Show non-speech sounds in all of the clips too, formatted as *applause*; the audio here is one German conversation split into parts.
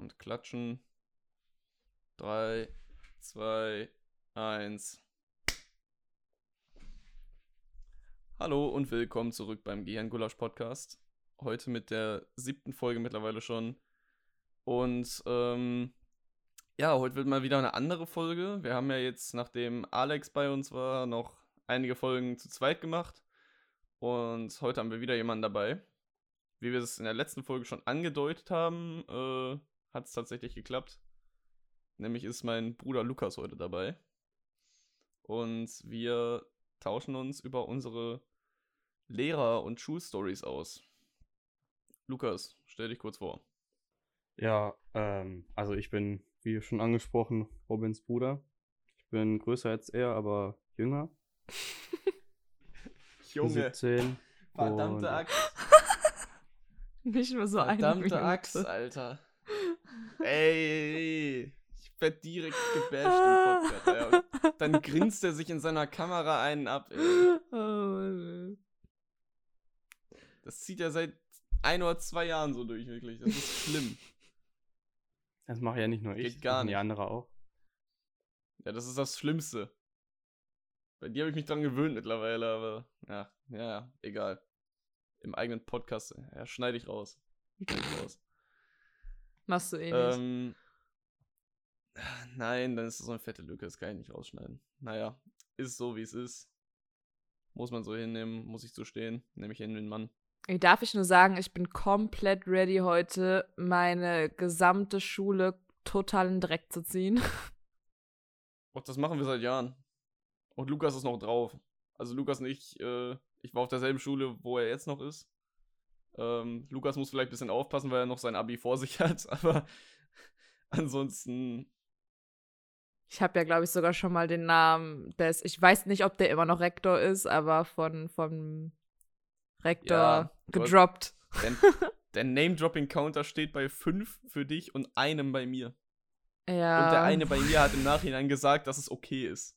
und klatschen. 3, 2, 1. Hallo und willkommen zurück beim Gehirngulasch Podcast. Heute mit der siebten Folge mittlerweile schon. Und ähm, ja, heute wird mal wieder eine andere Folge. Wir haben ja jetzt, nachdem Alex bei uns war, noch einige Folgen zu zweit gemacht. Und heute haben wir wieder jemanden dabei. Wie wir es in der letzten Folge schon angedeutet haben, äh, hat es tatsächlich geklappt. Nämlich ist mein Bruder Lukas heute dabei. Und wir tauschen uns über unsere Lehrer- und Schulstories aus. Lukas, stell dich kurz vor. Ja, ähm, also ich bin, wie schon angesprochen, Robins Bruder. Ich bin größer als er, aber jünger. *laughs* Junge, 17. verdammte Axt. *laughs* Nicht nur so eine Verdammte. Axt, Alter. Ey, ich werd direkt gebasht im Podcast. Ja, und dann grinst er sich in seiner Kamera einen ab, ey. Oh, Mann. Das zieht er seit ein oder zwei Jahren so durch, wirklich. Das ist schlimm. Das mache ja nicht nur ich, Geht gar machen die nicht. andere auch. Ja, das ist das Schlimmste. Bei dir habe ich mich dran gewöhnt mittlerweile, aber ja, ja, ja, egal. Im eigenen Podcast, ja, schneide ich raus. Schneid ich raus. Machst du eh nicht. ähm, nein, dann ist das so eine fette Lücke, das kann ich nicht rausschneiden. Naja, ist so, wie es ist. Muss man so hinnehmen, muss ich so stehen, nehme ich hin den Mann. Darf ich nur sagen, ich bin komplett ready heute, meine gesamte Schule total in Dreck zu ziehen. *laughs* Och, das machen wir seit Jahren. Und Lukas ist noch drauf. Also Lukas und ich, äh, ich war auf derselben Schule, wo er jetzt noch ist. Ähm, Lukas muss vielleicht ein bisschen aufpassen, weil er noch sein Abi vor sich hat, *laughs* aber ansonsten, Ich habe ja, glaube ich, sogar schon mal den Namen des, ich weiß nicht, ob der immer noch Rektor ist, aber von, vom Rektor Ja, gedroppt. der, *laughs* der Name-Dropping-Counter steht bei 5 für dich und einem bei mir. Ja. Und der eine bei mir hat im Nachhinein gesagt, dass es okay ist.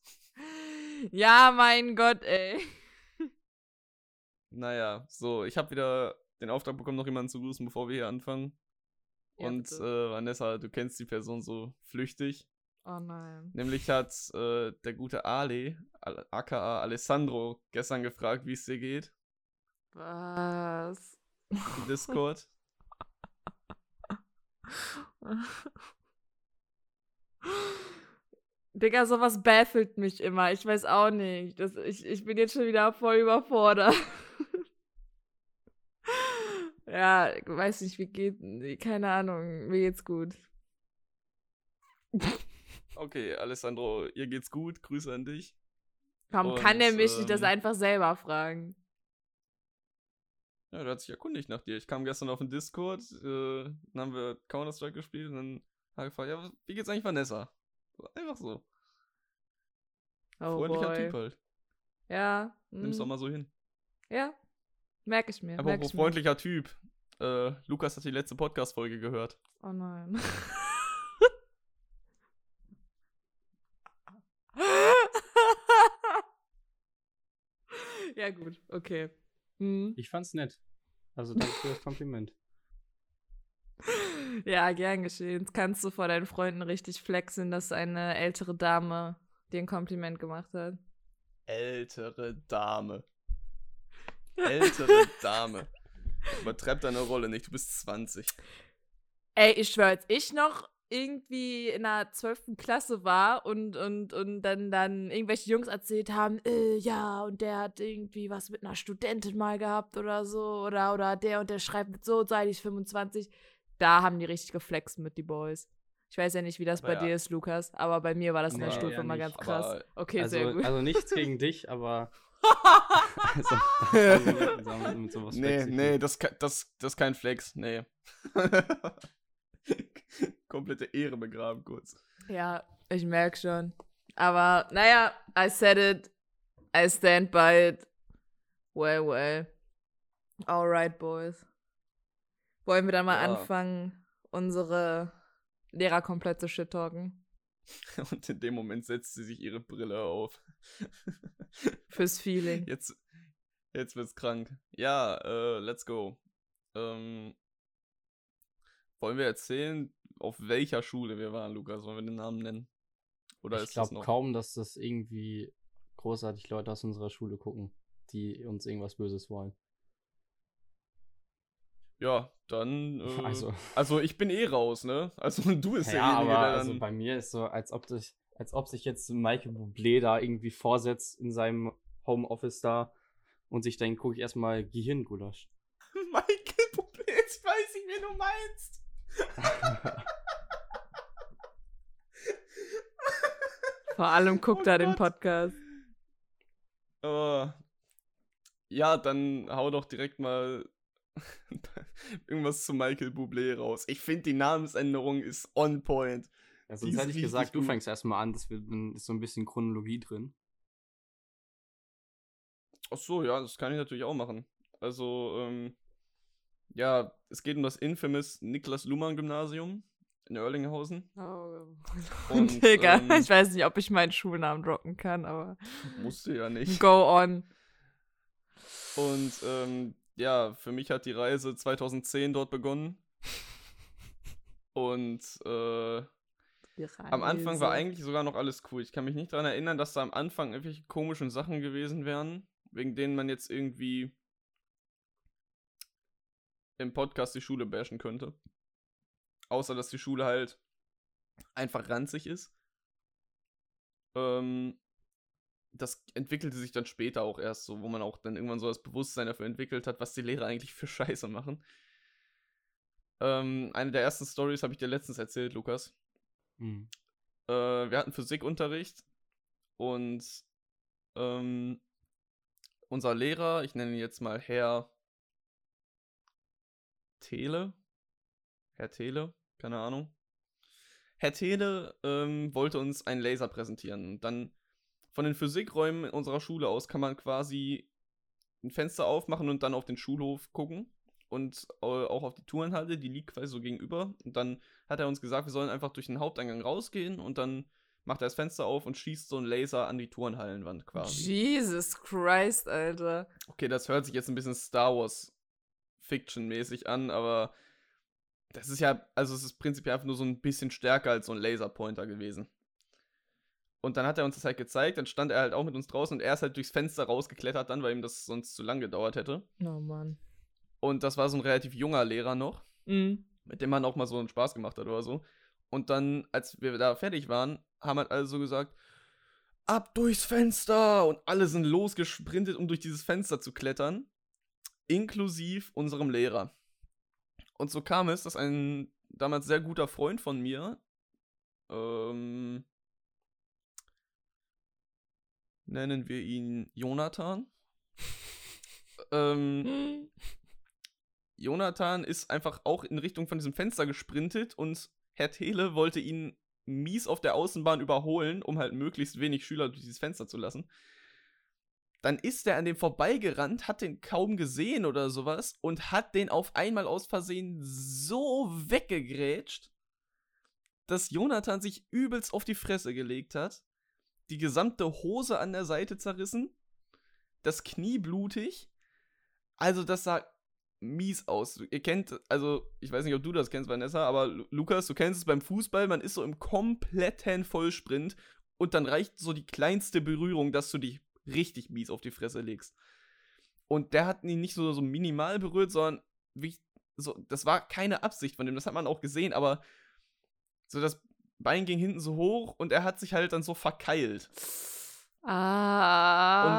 Ja, mein Gott, ey. Naja, so, ich habe wieder den Auftrag bekommen, noch jemanden zu grüßen, bevor wir hier anfangen. Ja, und äh, Vanessa, du kennst die Person so flüchtig. Oh nein. Nämlich hat äh, der gute Ali, Al- aka Alessandro, gestern gefragt, wie es dir geht. Was? Im Discord. *laughs* Digga, sowas baffelt mich immer. Ich weiß auch nicht. Das, ich, ich bin jetzt schon wieder voll überfordert. *laughs* ja, ich weiß nicht, wie geht. Keine Ahnung. Mir geht's gut. *laughs* Okay, Alessandro, ihr geht's gut. Grüße an dich. Warum Und, kann der mich nicht das ähm, einfach selber fragen? Ja, der hat sich erkundigt nach dir. Ich kam gestern auf den Discord, äh, dann haben wir Counter-Strike gespielt und dann hat er gefragt, ja, wie geht's eigentlich Vanessa? Einfach so. Oh Freundlicher boy. Typ halt. Ja. Nimm's doch mm, mal so hin. Ja. Merk ich mir. Aber Merk auch ich mir. freundlicher Typ. Äh, Lukas hat die letzte Podcast-Folge gehört. Oh nein. ja, gut, okay. Hm. Ich fand's nett. Also danke für das Kompliment. Ja, gern geschehen. Jetzt kannst du vor deinen Freunden richtig flexen, dass eine ältere Dame dir ein Kompliment gemacht hat. Ältere Dame. *laughs* Ältere Dame. Übertreib deine Rolle nicht, du bist 20. Ey, ich schwör, als ich noch irgendwie in der 12. Klasse war und, und, und dann, dann irgendwelche Jungs erzählt haben, äh, ja, und der hat irgendwie was mit einer Studentin mal gehabt oder so, oder, oder der und der schreibt mit so, seit ich 25. Da haben die richtig geflext mit die Boys. Ich weiß ja nicht, wie das Aber bei ja. dir ist, Lukas, aber bei mir war das in der Nee, Stufe ja nicht. ganz krass. Okay, sehr also, gut. also nichts *laughs* gegen dich, aber also, *laughs* also, Nee, nee, das, das, das ist kein Flex, nee. *laughs* Komplette Ehre begraben kurz. Ja, ich merke schon. Aber naja, I said it. I stand by it. Well, well. Alright, boys. Wollen wir dann mal Ja. anfangen, unsere Lehrer komplett zu shit-talken? *laughs* Und in dem Moment setzt sie sich ihre Brille auf. *laughs* Fürs Feeling. Jetzt, jetzt wird's krank. Ja, äh, let's go. Ähm, wollen wir erzählen, auf welcher Schule wir waren, Lukas? Wollen wir den Namen nennen? Oder ich das glaube noch? kaum, dass das irgendwie großartig Leute aus unserer Schule gucken, die uns irgendwas Böses wollen. Ja, dann. Äh, *laughs* also. Also, ich bin eh raus, ne? Also *laughs* du bist ja, derjenige, aber der also dann. bei mir ist so, als ob sich, als ob sich jetzt Michael Bublé da irgendwie vorsetzt in seinem Homeoffice da und sich denkt, gucke ich erstmal Gehirngulasch. *laughs* Michael Bublé, jetzt weiß ich, wen du meinst. *laughs* Vor allem guckt Oh er den. Podcast. Äh, ja, dann hau doch direkt mal *laughs* irgendwas zu Michael Bublé raus. Ich finde, die Namensänderung ist on point. Ja, sonst hätte ich gesagt, du gut. fängst erstmal an, das wird, dann ist so ein bisschen Chronologie drin. Ach so, ja, das kann ich natürlich auch machen. Also, ähm, ja, es geht um das infamous Niklas Luhmann Gymnasium in Erlinghausen. Oh. Und, *laughs* Digga, ähm, ich weiß nicht, ob ich meinen Schulnamen droppen kann, aber Musste ja nicht. go on. Und ähm, ja, für mich hat die Reise 2010 dort begonnen. *laughs* Und äh, am Anfang war eigentlich sogar noch alles cool. Ich kann mich nicht daran erinnern, dass da am Anfang irgendwelche komischen Sachen gewesen wären, wegen denen man jetzt irgendwie im Podcast die Schule bashen könnte. Außer, dass die Schule halt einfach ranzig ist. Ähm, das entwickelte sich dann später auch erst so, wo man auch dann irgendwann so das Bewusstsein dafür entwickelt hat, was die Lehrer eigentlich für Scheiße machen. Ähm, eine der ersten Stories habe ich dir letztens erzählt, Lukas. Mhm. Äh, wir hatten Physikunterricht und ähm, unser Lehrer, ich nenne ihn jetzt mal Herr Tele. Herr Tele, keine Ahnung. Herr Tele ähm, wollte uns einen Laser präsentieren. Und dann von den Physikräumen unserer Schule aus kann man quasi ein Fenster aufmachen und dann auf den Schulhof gucken. Und auch auf die Turnhalle, die liegt quasi so gegenüber. Und dann hat er uns gesagt, wir sollen einfach durch den Haupteingang rausgehen und dann macht er das Fenster auf und schießt so einen Laser an die Turnhallenwand quasi. Jesus Christ, Alter. Okay, das hört sich jetzt ein bisschen Star Wars Fiction-mäßig an, aber das ist ja, also es ist prinzipiell einfach nur so ein bisschen stärker als so ein Laserpointer gewesen. Und dann hat er uns das halt gezeigt, dann stand er halt auch mit uns draußen und er ist halt durchs Fenster rausgeklettert dann, weil ihm das sonst zu lang gedauert hätte. Oh Mann. Und das war so ein relativ junger Lehrer noch, Mhm. mit dem man auch mal so einen Spaß gemacht hat oder so. Und dann, als wir da fertig waren, haben halt alle so gesagt, ab durchs Fenster! Und alle sind losgesprintet, um durch dieses Fenster zu klettern. Inklusiv unserem Lehrer. Und so kam es, dass ein damals sehr guter Freund von mir, ähm, nennen wir ihn Jonathan. *laughs* ähm, *laughs* Jonathan ist einfach auch in Richtung von diesem Fenster gesprintet und Herr Tele wollte ihn mies auf der Außenbahn überholen, um halt möglichst wenig Schüler durch dieses Fenster zu lassen. Dann ist er an dem vorbeigerannt, hat den kaum gesehen oder sowas und hat den auf einmal aus Versehen so weggegrätscht, dass Jonathan sich übelst auf die Fresse gelegt hat, die gesamte Hose an der Seite zerrissen, das Knie blutig. Also das sah mies aus. Ihr kennt, also ich weiß nicht, ob du das kennst, Vanessa, aber Lu- Lukas, du kennst es beim Fußball, man ist so im kompletten Vollsprint und dann reicht so die kleinste Berührung, dass du dich richtig mies auf die Fresse legst. Und der hat ihn nicht so, so minimal berührt, sondern wie, so, das war keine Absicht von dem, das hat man auch gesehen, aber so das Bein ging hinten so hoch und er hat sich halt dann so verkeilt. Ah.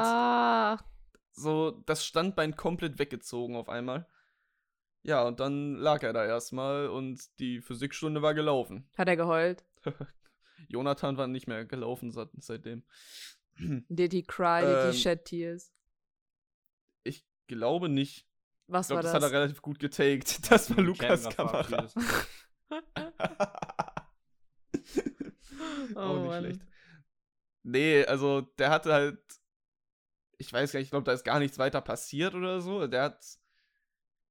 So das Standbein komplett weggezogen auf einmal. Ja, und dann lag er da erstmal und die Physikstunde war gelaufen. *laughs* Hat er geheult? Jonathan war nicht mehr gelaufen seit, seitdem. *clears throat* Did he cry? Did Ähm, he shed tears? Ich glaube nicht. Was Ich glaube, war das das? hat er relativ gut getaked. *laughs* Das war Lukas Kamera *laughs* oh, Auch nicht Mann. schlecht. Nee, also der hatte halt. Ich weiß gar nicht, ich glaube, da ist gar nichts weiter passiert oder so. Der hat,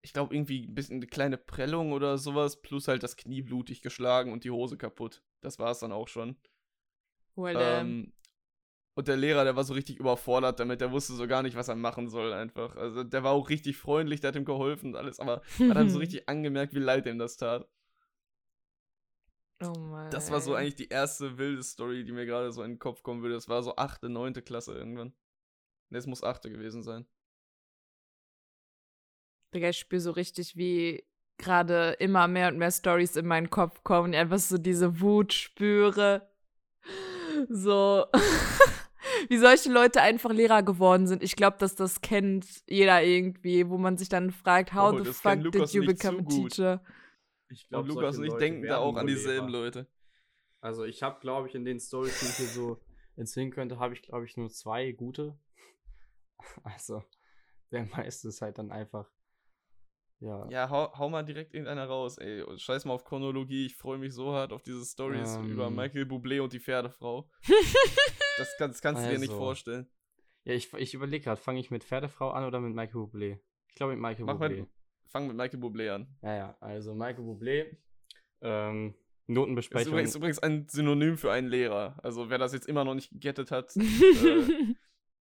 ich glaube, irgendwie ein bisschen eine kleine Prellung oder sowas, plus halt das Knie blutig geschlagen und die Hose kaputt. Das war es dann auch schon. Well, ähm, Ähm, und der Lehrer, der war so richtig überfordert damit, der wusste so gar nicht, was er machen soll einfach. Also der war auch richtig freundlich, der hat ihm geholfen und alles, aber *laughs* hat ihm so richtig angemerkt, wie leid ihm das tat. Oh Mann. Das war so eigentlich die erste wilde Story, die mir gerade so in den Kopf kommen würde. Das war so achte, neunte Klasse irgendwann. Ne, es muss achte gewesen sein. Digga, ich spüre so richtig, wie gerade immer mehr und mehr Stories in meinen Kopf kommen ich einfach so diese Wut spüre. So. *laughs* wie solche Leute einfach Lehrer geworden sind. Ich glaube, dass das kennt jeder irgendwie, wo man sich dann fragt, how Oh, the fuck did you become a teacher? Ich Und Lukas und ich denken da auch an dieselben Leute. Also ich habe, glaube ich, in den Stories, die ich hier so erzählen könnte, habe ich, glaube ich, nur zwei gute. *laughs* Also der meiste ist halt dann einfach, ja. Ja, hau, hau mal direkt irgendeiner raus, ey. Scheiß mal auf Chronologie. Ich freue mich so hart auf diese Stories Ähm. über Michael Bublé und die Pferdefrau. *laughs* Das, kann, das kannst du dir nicht Also. vorstellen. Ja, ich, ich überlege gerade, fange ich mit Pferdefrau an oder mit Michael Bublé? Ich glaube mit Michael Mach Bublé. mal, fang mit Michael Bublé an. Ja, ja, also Michael Bublé, ähm, Das ist Notenbesprechung. übrigens, übrigens ein Synonym für einen Lehrer. Also wer das jetzt immer noch nicht gegettet hat, *laughs* äh,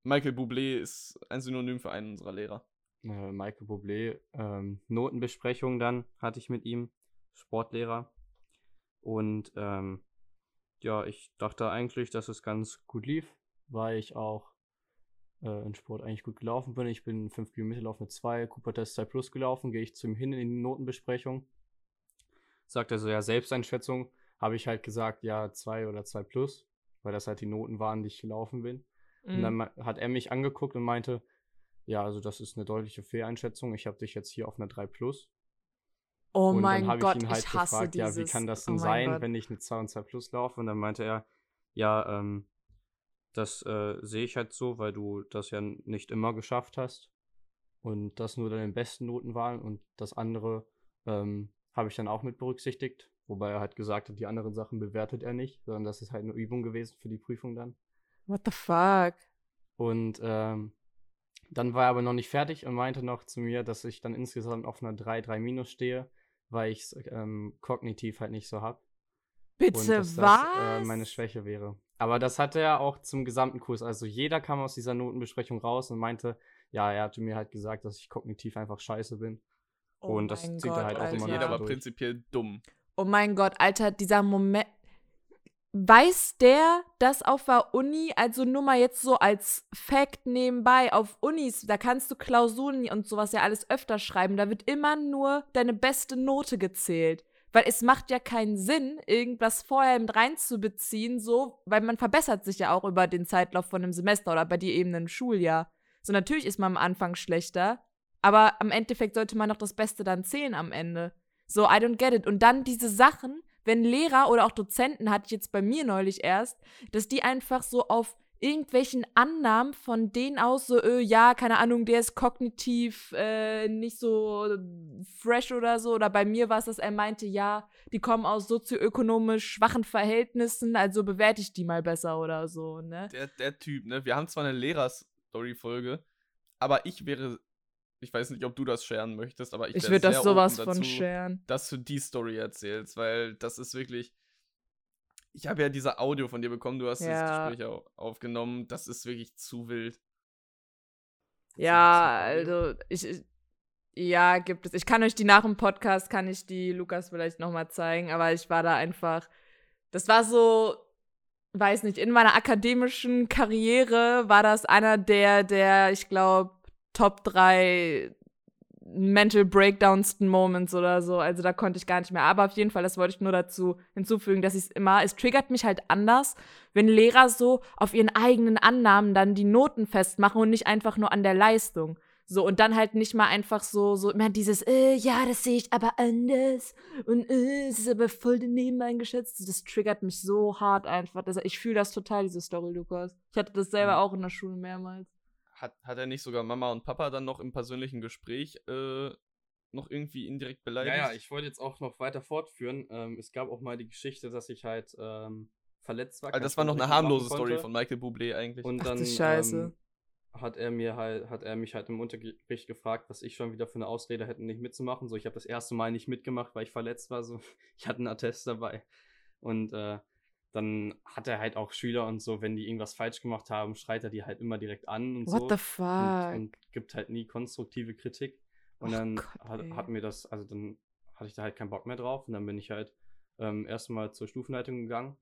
Michael Bublé ist ein Synonym für einen unserer Lehrer. Äh, Michael Bublé, ähm, Notenbesprechung dann hatte ich mit ihm, Sportlehrer. Und ähm, ja, ich dachte eigentlich, dass es ganz gut lief, weil ich auch äh, in Sport eigentlich gut gelaufen bin. Ich bin 5 Kilometer Lauf mit 2, Cooper Test 2 Plus gelaufen, gehe ich zu ihm hin in die Notenbesprechung. Sagt er so, ja, Selbsteinschätzung, habe ich halt gesagt, ja, 2 oder 2 Plus, weil das halt die Noten waren, die ich gelaufen bin. Und dann Mhm. hat er mich angeguckt und meinte, ja, also das ist eine deutliche Fehleinschätzung. Ich habe dich jetzt hier auf einer 3 Plus. oh und mein dann Gott, ich ihn halt ich hasse gefragt, dieses. ja, wie kann das oh denn mein sein, Gott. wenn ich eine 2 und 2 Plus laufe? Und dann meinte er, ja, ähm, das äh, sehe ich halt so, weil du das ja nicht immer geschafft hast. Und das nur deine besten Noten waren und das andere ähm, habe ich dann auch mit berücksichtigt. Wobei er halt gesagt hat, die anderen Sachen bewertet er nicht, sondern das ist halt eine Übung gewesen für die Prüfung dann. What the fuck? Und ähm, dann war er aber noch nicht fertig und meinte noch zu mir, dass ich dann insgesamt auf einer 3, 3 minus stehe, weil ich es ähm, kognitiv halt nicht so habe. Und Bitte dass was? das äh, meine Schwäche wäre. Aber das hatte er auch zum gesamten Kurs. Also jeder kam aus dieser Notenbesprechung raus und meinte, ja, er hatte mir halt gesagt, dass ich kognitiv einfach scheiße bin. Oh und das mein zieht er halt auch Alter. immer Jeder war durch. prinzipiell dumm. Oh mein Gott, Alter, dieser Moment. Weiß der, dass auf der Uni, also nur mal jetzt so als Fact nebenbei, auf Unis, da kannst du Klausuren und sowas ja alles öfter schreiben, da wird immer nur deine beste Note gezählt. Weil es macht ja keinen Sinn, irgendwas vorher mit reinzubeziehen, so, weil man verbessert sich ja auch über den Zeitlauf von einem Semester oder bei dir eben einem Schuljahr. So, natürlich ist man am Anfang schlechter, aber am Endeffekt sollte man doch das Beste dann zählen am Ende. So, I don't get it. Und dann diese Sachen, wenn Lehrer oder auch Dozenten, hatte ich jetzt bei mir neulich erst, dass die einfach so auf irgendwelchen Annahmen von denen aus so, äh, ja, keine Ahnung, der ist kognitiv äh, nicht so fresh oder so. Oder bei mir war es, dass er meinte, ja, die kommen aus sozioökonomisch schwachen Verhältnissen, also bewerte ich die mal besser oder so, ne? Der, der Typ, ne? Wir haben zwar eine Lehrer-Story-Folge, aber ich wäre. Ich weiß nicht, ob du das scheren möchtest, aber ich, Ich würde das sowas open von dazu, scheren. dass du die Story erzählst, weil das ist wirklich. Ich habe ja diese Audio von dir bekommen, du hast Ja. das Gespräch au aufgenommen. Das ist wirklich zu wild. Ja, also ich, ich ja, gibt es. Ich kann euch die nach dem Podcast, kann ich die Lukas vielleicht nochmal zeigen, aber ich war da einfach, das war so, weiß nicht, in meiner akademischen Karriere war das einer der, der, ich glaube, Top 3 Mental Breakdownsten Moments oder so. Also da konnte ich gar nicht mehr. Aber auf jeden Fall, das wollte ich nur dazu hinzufügen, dass ich es immer, es triggert mich halt anders, wenn Lehrer so auf ihren eigenen Annahmen dann die Noten festmachen und nicht einfach nur an der Leistung. So, und dann halt nicht mal einfach so, so immer dieses, äh, ja, das sehe ich aber anders und äh, es ist aber voll daneben eingeschätzt. Das triggert mich so hart einfach. Das, ich fühle das total, diese Story, Lukas. Ich hatte das selber auch in der Schule mehrmals. Hat, hat er nicht sogar Mama und Papa dann noch im persönlichen Gespräch äh, noch irgendwie indirekt beleidigt? Ja, ja, ich wollte jetzt auch noch weiter fortführen. Ähm, es gab auch mal die Geschichte, dass ich halt ähm, verletzt war. Also das war noch eine harmlose Story von Michael Bublé eigentlich. Und Ach dann Scheiße. Ähm, hat er mir halt, hat er mich halt im Unterricht gefragt, was ich schon wieder für eine Ausrede hätte, nicht mitzumachen. So, ich habe das erste Mal nicht mitgemacht, weil ich verletzt war. So, *laughs* ich hatte einen Attest dabei. Und äh, dann hat er halt auch Schüler und so, wenn die irgendwas falsch gemacht haben, schreit er die halt immer direkt an und What so. the fuck? und, und gibt halt nie konstruktive Kritik. Und Ach dann Gott, hat, hat mir das, also dann hatte ich da halt keinen Bock mehr drauf und dann bin ich halt ähm, erstmal zur Stufenleitung gegangen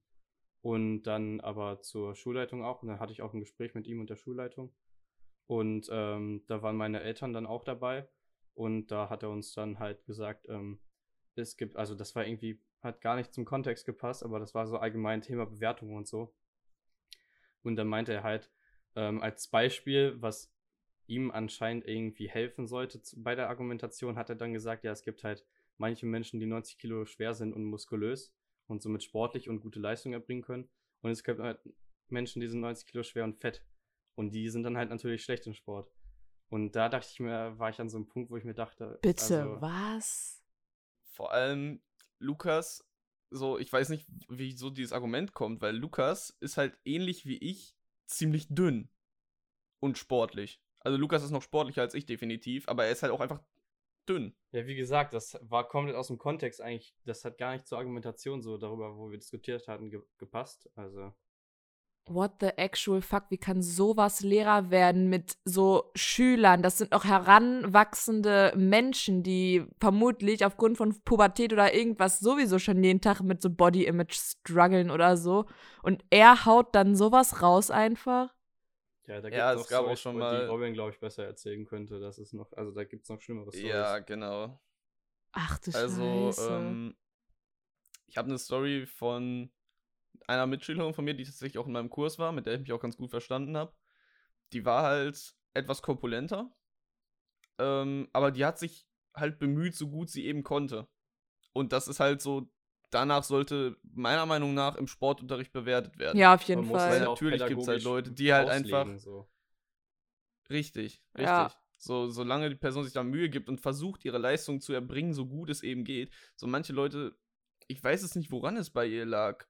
und dann aber zur Schulleitung auch. Und dann hatte ich auch ein Gespräch mit ihm und der Schulleitung. Und ähm, da waren meine Eltern dann auch dabei. Und da hat er uns dann halt gesagt, ähm, es gibt, also das war irgendwie, hat gar nicht zum Kontext gepasst, aber das war so allgemein Thema Bewertung und so. Und dann meinte er halt, ähm, als Beispiel, was ihm anscheinend irgendwie helfen sollte zu, bei der Argumentation, hat er dann gesagt, ja, es gibt halt manche Menschen, die 90 Kilo schwer sind und muskulös und somit sportlich und gute Leistung erbringen können. Und es gibt halt Menschen, die sind 90 Kilo schwer und fett. Und die sind dann halt natürlich schlecht im Sport. Und da dachte ich mir, war ich an so einem Punkt, wo ich mir dachte. Bitte, also, was? Vor allem Lukas, so, ich weiß nicht, wie so dieses Argument kommt, weil Lukas ist halt ähnlich wie ich ziemlich dünn und sportlich. Also Lukas ist noch sportlicher als ich definitiv, aber er ist halt auch einfach dünn. Ja, wie gesagt, das war komplett aus dem Kontext eigentlich. Das hat gar nicht zur Argumentation so darüber, wo wir diskutiert hatten, ge gepasst. Also. What the actual fuck? Wie kann sowas Lehrer werden mit so Schülern? Das sind noch heranwachsende Menschen, die vermutlich aufgrund von Pubertät oder irgendwas sowieso schon jeden Tag mit so Body Image strugglen oder so. Und er haut dann sowas raus einfach. Ja, da Ja, gibt's es gab auch Storys, schon mal- Die Robin, glaube ich, besser erzählen könnte. Das ist noch, also da gibt es noch schlimmere Storys. Ja, genau. Ach du Also, Scheiße. ähm, ich habe eine Story von einer Mitschülerin von mir, die tatsächlich auch in meinem Kurs war, mit der ich mich auch ganz gut verstanden habe. Die war halt etwas korpulenter, ähm, aber die hat sich halt bemüht, so gut sie eben konnte. Und das ist halt so, danach sollte meiner Meinung nach im Sportunterricht bewertet werden. ja, auf jeden Man muss Weil es Fall. ja auch natürlich gibt's halt pädagogisch Leute, die halt einfach- So. Richtig, richtig. Ja. So, solange die Person sich da Mühe gibt und versucht, ihre Leistung zu erbringen, so gut es eben geht. So manche Leute, ich weiß es nicht, woran es bei ihr lag,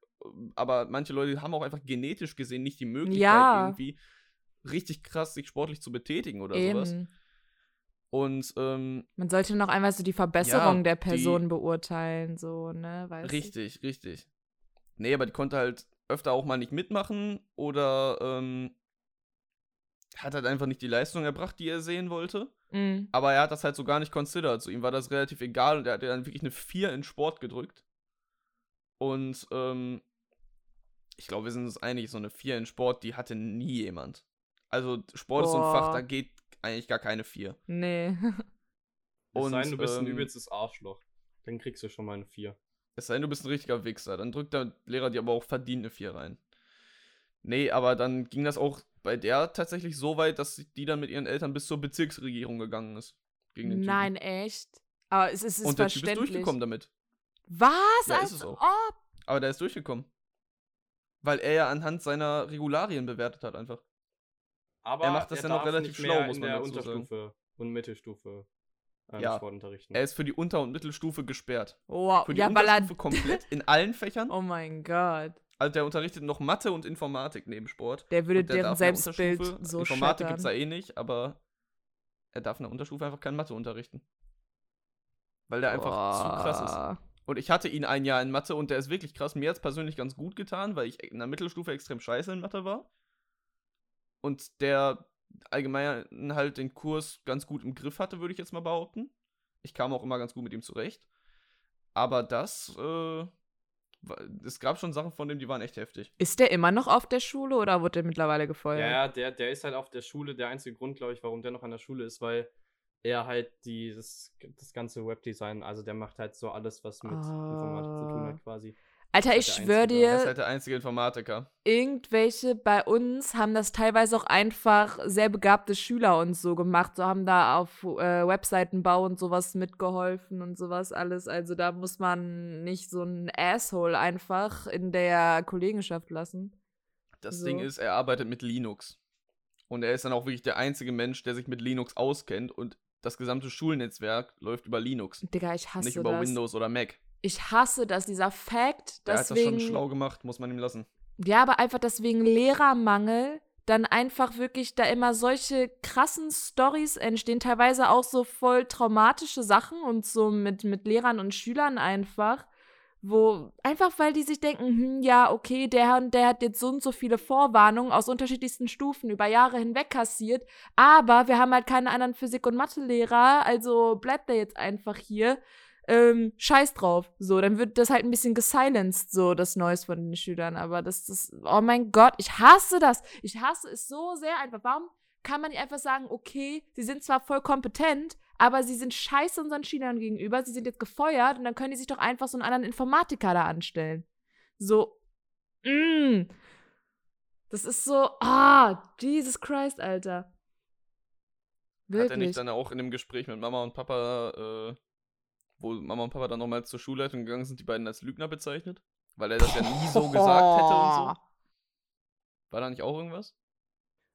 aber manche Leute haben auch einfach genetisch gesehen nicht die Möglichkeit, Ja. irgendwie richtig krass sich sportlich zu betätigen oder sowas. Eben. Und ähm, Man sollte noch einmal so die Verbesserung Ja, der die- Person beurteilen, so, ne? Weißt du? richtig, richtig. Nee, aber die konnte halt öfter auch mal nicht mitmachen oder ähm, hat halt einfach nicht die Leistung erbracht, die er sehen wollte. Mhm. Aber er hat das halt so gar nicht considered. So, ihm war das relativ egal und er hat dann wirklich eine 4 in Sport gedrückt. Und ähm, ich glaube, wir sind uns einig, so eine 4 in Sport, die hatte nie jemand. Also Sport ist so ein Fach, Boah. da geht eigentlich gar keine 4. Nee. Es Und, sei denn, du bist ein ähm, übelstes Arschloch. Dann kriegst du schon mal eine 4. Es sei denn, du bist ein richtiger Wichser. Dann drückt der Lehrer dir aber auch verdient eine 4 rein. Nee, aber dann ging das auch bei der tatsächlich so weit, dass die dann mit ihren Eltern bis zur Bezirksregierung gegangen ist. Gegen den Typen. Nein, echt. Aber es ist, es ist Und der Typ ist durchgekommen damit. Was? Ja, ist Als es auch. ob? Aber der ist durchgekommen. Weil er ja anhand seiner Regularien bewertet hat, einfach. Aber Er macht das ja noch relativ schlau, muss in man der dazu sagen. Unterstufe und Mittelstufe ähm, Ja. Sport unterrichten. Er ist für die Unter- und Mittelstufe gesperrt. Wow. Für die Ja, er. Unterstufe komplett in allen Fächern. *laughs* Oh mein Gott. Also der unterrichtet noch Mathe und Informatik neben Sport. Der würde der deren in Selbstbild so Informatik gibt's da schettern. eh nicht, aber er darf in der Unterstufe einfach kein Mathe unterrichten. Weil der einfach zu krass ist. Und ich hatte ihn ein Jahr in Mathe und der ist wirklich krass. Mir hat es persönlich ganz gut getan, weil ich in der Mittelstufe extrem scheiße in Mathe war. Und der allgemein halt den Kurs ganz gut im Griff hatte, würde ich jetzt mal behaupten. Ich kam auch immer ganz gut mit ihm zurecht. Aber das, äh, es gab schon Sachen von dem, die waren echt heftig. Ist der immer noch auf der Schule oder wurde der mittlerweile gefeuert? Ja, ja, der, der ist halt auf der Schule. Der einzige Grund, glaube ich, warum der noch an der Schule ist, weil er halt die, das, ganze Webdesign, also der macht halt so alles, was mit Informatik zu tun Ah. hat, quasi. Alter, ich schwöre Er ist dir, halt der einzige Informatiker. irgendwelche bei uns haben das teilweise auch einfach sehr begabte Schüler und so gemacht. So haben da auf äh, Webseitenbau und sowas mitgeholfen und sowas alles. Also da muss man nicht so einen Asshole einfach in der Kollegenschaft lassen. Das So. Ding ist, er arbeitet mit Linux. Und er ist dann auch wirklich der einzige Mensch, der sich mit Linux auskennt und das gesamte Schulnetzwerk läuft über Linux, Digga, ich hasse nicht über das. Windows oder Mac. Ich hasse das, dieser Fakt, Der hat das deswegen. schon schlau gemacht, muss man ihm lassen. Ja, aber einfach deswegen Lehrermangel dann einfach wirklich da immer solche krassen Stories entstehen, teilweise auch so voll traumatische Sachen und so mit, mit Lehrern und Schülern einfach, wo einfach weil die sich denken, hm, ja, okay, der und der hat jetzt so und so viele Vorwarnungen aus unterschiedlichsten Stufen über Jahre hinweg kassiert, aber wir haben halt keine anderen Physik- und Mathelehrer, also bleibt er jetzt einfach hier. ähm, scheiß drauf. So, dann wird das halt ein bisschen gesilenced, so das Neues von den Schülern. Aber das ist, oh mein Gott, ich hasse das. Ich hasse es so sehr einfach. Warum kann man nicht einfach sagen, okay, sie sind zwar voll kompetent, aber sie sind scheiße unseren Schülern gegenüber, sie sind jetzt gefeuert und dann können die sich doch einfach so einen anderen Informatiker da anstellen. So, mm. Das ist so, ah, Jesus Christ, Alter. Wirklich? Hat er nicht dann auch in dem Gespräch mit Mama und Papa, äh, wo Mama und Papa dann nochmal zur Schulleitung gegangen sind, die beiden als Lügner bezeichnet? Weil er das ja nie so gesagt hätte und so. *laughs* War da nicht auch irgendwas?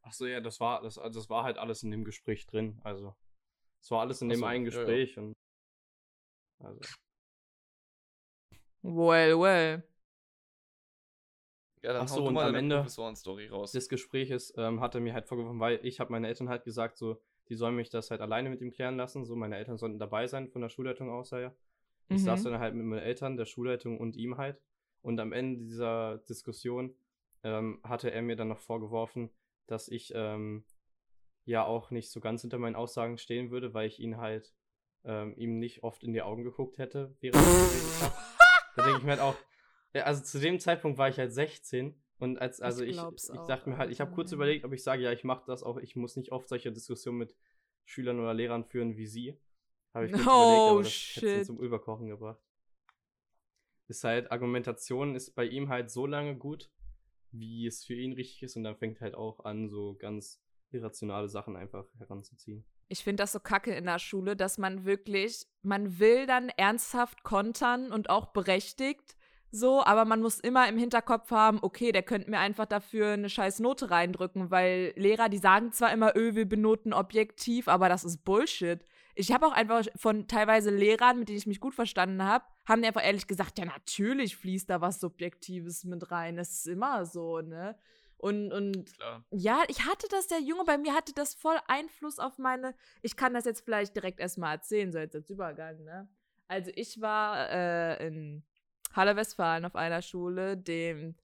Ach so, ja, das war, das, also das war halt alles in dem Gespräch drin. Also, es war alles in dem so, einen Gespräch ja, ja. und. Also. Well, well. Ja, dann Ach so, und am Ende des Gespräches ähm, hat er mir halt vorgeworfen, weil ich habe meine Eltern halt gesagt, so, die sollen mich das halt alleine mit ihm klären lassen. So, meine Eltern sollten dabei sein von der Schulleitung aus, ja. Ich mhm. saß dann halt mit meinen Eltern, der Schulleitung und ihm halt. Und am Ende dieser Diskussion ähm, hatte er mir dann noch vorgeworfen, dass ich ähm, ja auch nicht so ganz hinter meinen Aussagen stehen würde, weil ich ihn halt ähm, ihm nicht oft in die Augen geguckt hätte, während ich geredet *laughs* habe. Da denke ich mir halt auch, also zu dem Zeitpunkt war ich halt 16 und als, also ich, ich, ich dachte mir halt, ich habe kurz überlegt, ob ich sage, ja, ich mache das auch, ich muss nicht oft solche Diskussionen mit Schülern oder Lehrern führen wie sie. Habe ich kurz oh, überlegt, aber das shit. zum Überkochen gebracht. Ist halt, Argumentation ist bei ihm halt so lange gut, wie es für ihn richtig ist und dann fängt halt auch an, so ganz irrationale Sachen einfach heranzuziehen. Ich finde das so kacke in der Schule, dass man wirklich, man will dann ernsthaft kontern und auch berechtigt, so, aber man muss immer im Hinterkopf haben, okay, der könnte mir einfach dafür eine scheiß Note reindrücken, weil Lehrer, die sagen zwar immer, öh, wir benoten objektiv, aber das ist Bullshit. Ich habe auch einfach von teilweise Lehrern, mit denen ich mich gut verstanden habe, haben die einfach ehrlich gesagt, ja, natürlich fließt da was Subjektives mit rein. Das ist immer so, ne? Und, und Klar. ja, ich hatte das, der Junge bei mir hatte das voll Einfluss auf meine. Ich kann das jetzt vielleicht direkt erstmal erzählen, so jetzt als Übergang, ne? Also ich war äh, in Halle Westfalen auf einer Schule, dem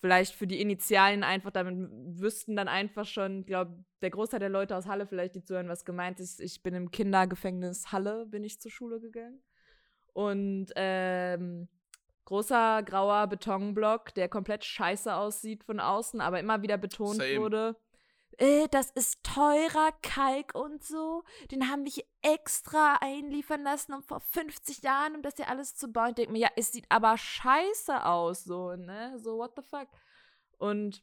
vielleicht für die Initialen einfach, damit wüssten dann einfach schon, ich glaube, der Großteil der Leute aus Halle vielleicht, die zuhören, was gemeint ist. Ich bin im Kindergefängnis Halle, bin ich zur Schule gegangen. Und ähm, großer grauer Betonblock, der komplett scheiße aussieht von außen, aber immer wieder betont Same. wurde äh, das ist teurer Kalk und so. Den haben wir hier extra einliefern lassen, um vor 50 Jahren, um das hier alles zu bauen. Ich denke mir, ja, es sieht aber scheiße aus, so, ne? So, what the fuck? Und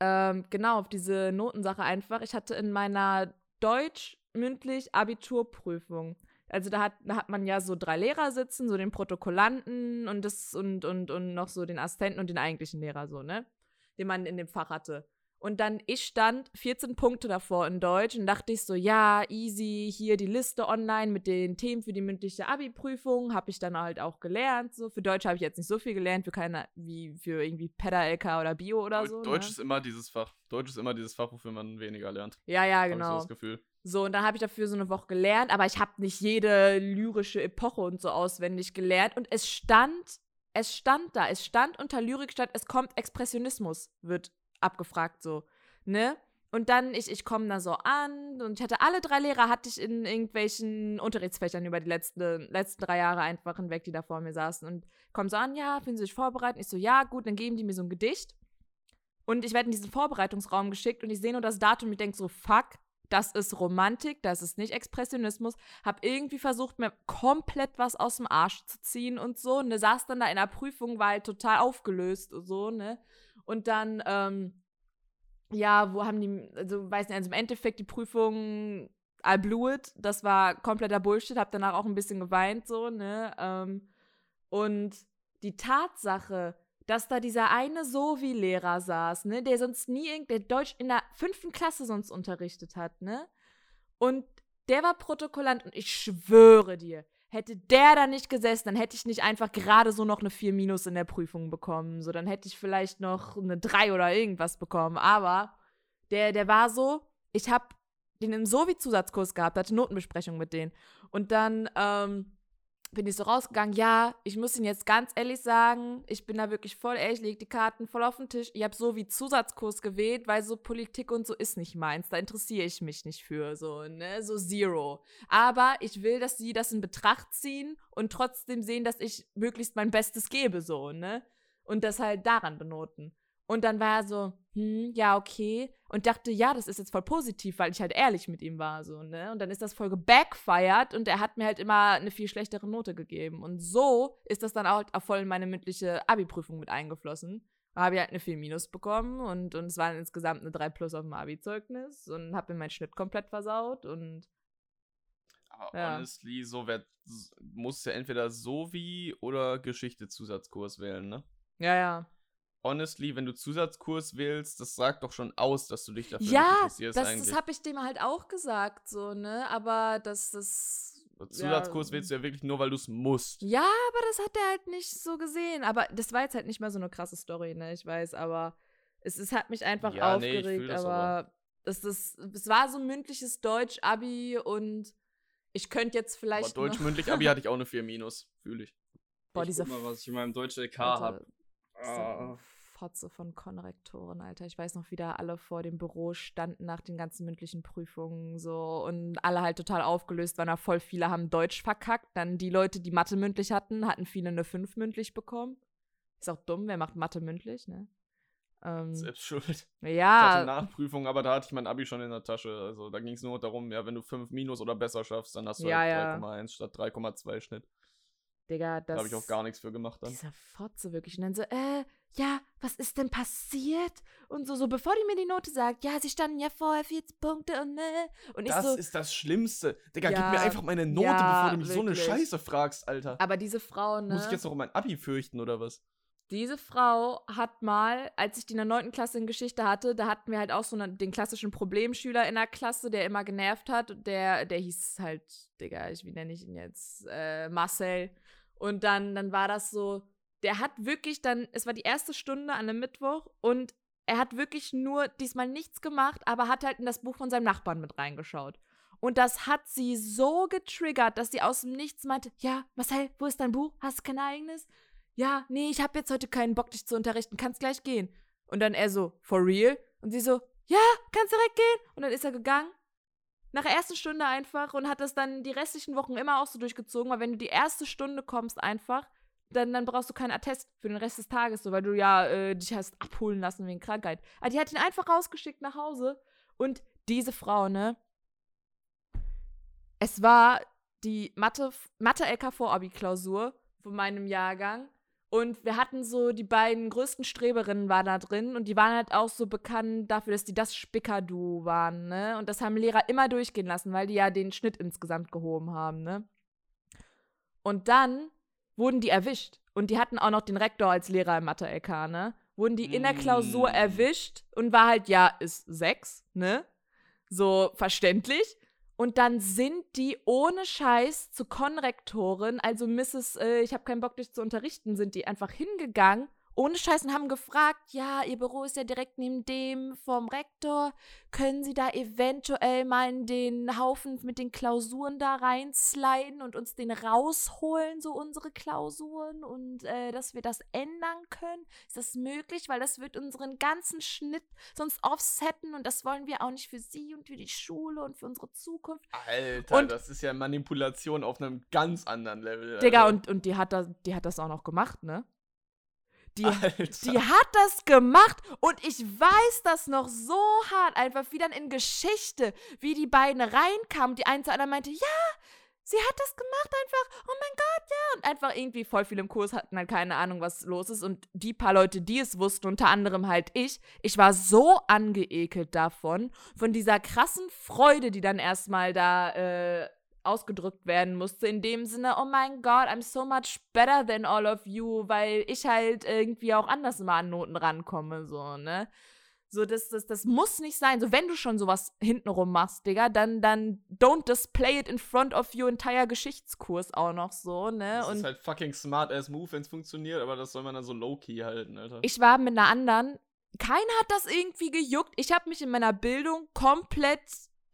ähm, genau, auf diese Notensache einfach. Ich hatte in meiner Deutsch mündlich Abiturprüfung. Also da hat, da hat man ja so drei Lehrer sitzen, so den Protokollanten und das und, und, und noch so den Assistenten und den eigentlichen Lehrer, so, ne? Den man in dem Fach hatte. Und dann, ich stand 14 Punkte davor in Deutsch und dachte ich so, ja, easy, hier die Liste online mit den Themen für die mündliche Abi-Prüfung, habe ich dann halt auch gelernt. So. Für Deutsch habe ich jetzt nicht so viel gelernt, für keine, wie für irgendwie Peda-LK oder Bio oder so. Deutsch ne? ist immer dieses Fach. Deutsch ist immer dieses Fach, wofür man weniger lernt. Ja, ja, genau. So das Gefühl. So, und dann habe ich dafür so eine Woche gelernt, aber ich habe nicht jede lyrische Epoche und so auswendig gelernt. Und es stand, es stand da, es stand unter Lyrik statt, es kommt Expressionismus, wird abgefragt, so, ne? Und dann, ich, ich komme da so an und ich hatte alle drei Lehrer, hatte ich in irgendwelchen Unterrichtsfächern über die letzten, letzten drei Jahre einfach hinweg, die da vor mir saßen. Und kommen so an, ja, finden Sie sich vorbereitet? Ich so, ja, gut, dann geben die mir so ein Gedicht. Und ich werde in diesen Vorbereitungsraum geschickt und ich sehe nur das Datum und ich denke so, fuck, das ist Romantik, das ist nicht Expressionismus. Hab irgendwie versucht, mir komplett was aus dem Arsch zu ziehen und so. Ne, saß dann da in der Prüfung, war halt total aufgelöst und so, ne? Und dann, ähm, ja, wo haben die, also weiß nicht, also im Endeffekt die Prüfung, I blew it. Das war kompletter Bullshit, hab danach auch ein bisschen geweint, so, ne? Ähm, und die Tatsache, dass da dieser eine Sovi-Lehrer saß, ne, der sonst nie, der Deutsch in der fünften Klasse sonst unterrichtet hat, ne? Und der war Protokollant und ich schwöre dir, hätte der da nicht gesessen, dann hätte ich nicht einfach gerade so noch eine 4 minus in der Prüfung bekommen. So, dann hätte ich vielleicht noch eine 3 oder irgendwas bekommen. Aber der, der war so, ich habe den im Sovi-Zusatzkurs gehabt, hatte Notenbesprechung mit denen. Und dann, ähm, bin ich so rausgegangen, ja, ich muss Ihnen jetzt ganz ehrlich sagen, ich bin da wirklich voll ehrlich, leg die Karten voll auf den Tisch. Ich habe so wie Zusatzkurs gewählt, weil so Politik und so ist nicht meins. Da interessiere ich mich nicht für, so, ne, so zero. Aber ich will, dass Sie das in Betracht ziehen und trotzdem sehen, dass ich möglichst mein Bestes gebe, so, ne? Und das halt daran benoten. Und dann war er so, hm, ja, okay. Und dachte, ja, das ist jetzt voll positiv, weil ich halt ehrlich mit ihm war, so, ne? Und dann ist das voll gebackfired und er hat mir halt immer eine viel schlechtere Note gegeben. Und so ist das dann auch voll in meine mündliche Abi-Prüfung mit eingeflossen. Da habe ich halt eine 4 Minus bekommen und, und es waren insgesamt eine 3 plus auf dem Abi-Zeugnis und habe mir meinen Schnitt komplett versaut und Aber Ja. honestly, so wer musst du entweder so wie oder Geschichte-Zusatzkurs wählen, ne? ja, ja. Honestly, wenn du Zusatzkurs wählst, das sagt doch schon aus, dass du dich dafür Ja, interessierst das, eigentlich. das habe ich dem halt auch gesagt, so, ne? Aber das, das. Zusatzkurs ja, wählst du ja wirklich nur, weil du es musst. Ja, aber das hat er halt nicht so gesehen. Aber das war jetzt halt nicht mal so eine krasse Story, ne? Ich weiß, aber es, es hat mich einfach Ja, nee, ich aufgeregt, fühl das aber, aber. Das, das, es war so ein mündliches Deutsch-Abi und ich könnte jetzt vielleicht. Deutsch noch- mündlich Abi *laughs* hatte ich auch eine 4 Minus, fühle ich. Boah, ich diese guck mal, was ich in meinem deutschen LK Alter, habe. So Fotze von Konrektoren, Alter. Ich weiß noch, wie da alle vor dem Büro standen nach den ganzen mündlichen Prüfungen so und alle halt total aufgelöst waren. Da voll viele haben Deutsch verkackt. Dann die Leute, die Mathe mündlich hatten, hatten viele eine 5 mündlich bekommen. Ist auch dumm, wer macht Mathe mündlich, ne? Ähm, Selbst schuld. Ich hatte ja, Nachprüfung, aber da hatte ich mein Abi schon in der Tasche. Also da ging es nur darum, ja, wenn du 5 Minus oder besser schaffst, dann hast du Ja, halt ja. 3,1 statt 3,2 Schnitt. Digga, das. Da habe ich auch gar nichts für gemacht dann. Dieser Fotze wirklich. Und dann so, äh, ja, was ist denn passiert? Und so, so, bevor die mir die Note sagt, ja, sie standen ja vorher 40 Punkte und ne. Und ich Das so, ist das Schlimmste. Digga, gib Ja, mir einfach meine Note, ja, bevor du mich so eine wirklich. Scheiße fragst, Alter. aber diese Frau, ne? Muss ich jetzt noch um mein Abi fürchten oder was? Diese Frau hat mal, als ich die in der 9. Klasse in Geschichte hatte, da hatten wir halt auch so einen, den klassischen Problemschüler in der Klasse, der immer genervt hat. Der, der hieß halt, Digga, ich, wie nenne ich ihn jetzt? Äh, Marcel. Und dann, dann war das so, der hat wirklich dann, es war die erste Stunde an einem Mittwoch und er hat wirklich nur diesmal nichts gemacht, aber hat halt in das Buch von seinem Nachbarn mit reingeschaut. Und das hat sie so getriggert, dass sie aus dem Nichts meinte, ja, Marcel, wo ist dein Buch? Hast du kein eigenes? Ja, nee, ich habe jetzt heute keinen Bock, dich zu unterrichten, kannst gleich gehen. Und dann er so, for real? Und sie so, ja, kannst direkt gehen. Und dann ist er gegangen. Nach der ersten Stunde einfach und hat das dann die restlichen Wochen immer auch so durchgezogen, weil wenn du die erste Stunde kommst einfach, dann, dann brauchst du keinen Attest für den Rest des Tages, so, weil du ja äh, dich hast abholen lassen wegen Krankheit. Aber die hat ihn einfach rausgeschickt nach Hause. Und diese Frau, ne? Es war die Mathe, Mathe-LK-Vor-Abi-Klausur von meinem Jahrgang. Und wir hatten so die beiden größten Streberinnen waren da drin und die waren halt auch so bekannt dafür, dass die das Spickerdu waren, ne? Und das haben Lehrer immer durchgehen lassen, weil die ja den Schnitt insgesamt gehoben haben, ne? Und dann wurden die erwischt. Und die hatten auch noch den Rektor als Lehrer im Mathe-LK, ne? Wurden die in der Klausur Mm. erwischt und war halt, ja, ist sechs, ne? So verständlich. Und dann sind die ohne Scheiß zu Konrektorin, also Mrs., äh, ich habe keinen Bock, dich zu unterrichten, sind die einfach hingegangen, ohne Scheiß und haben gefragt, ja, ihr Büro ist ja direkt neben dem vom Rektor, können Sie da eventuell mal in den Haufen mit den Klausuren da reinsliden und uns den rausholen, so unsere Klausuren und äh, dass wir das ändern können? Ist das möglich? Weil das wird unseren ganzen Schnitt sonst offsetten und das wollen wir auch nicht für Sie und für die Schule und für unsere Zukunft. Alter, Und- das ist ja Manipulation auf einem ganz anderen Level. Digga, Alter. und, und die, hat das, die hat das auch noch gemacht, ne? Die, Alter. die hat das gemacht und ich weiß das noch so hart, einfach wie dann in Geschichte, wie die beiden reinkamen. Die eine zu einer meinte, ja, sie hat das gemacht einfach, oh mein Gott, ja. Und einfach irgendwie voll viele im Kurs hatten halt keine Ahnung, was los ist. Und die paar Leute, die es wussten, unter anderem halt ich, ich war so angeekelt davon, von dieser krassen Freude, die dann erstmal da äh, ausgedrückt werden musste, in dem Sinne, oh mein Gott, I'm so much better than all of you, weil ich halt irgendwie auch anders immer an Noten rankomme, so, ne? So, das, das, das muss nicht sein. So, wenn du schon sowas hintenrum machst, Digga, dann, dann don't display it in front of your entire Geschichtskurs auch noch so, ne? Das Und ist halt fucking smart ass Move, wenn es funktioniert, aber das soll man dann so low-key halten, Alter. ich war mit einer anderen, keiner hat das irgendwie gejuckt. Ich habe mich in meiner Bildung komplett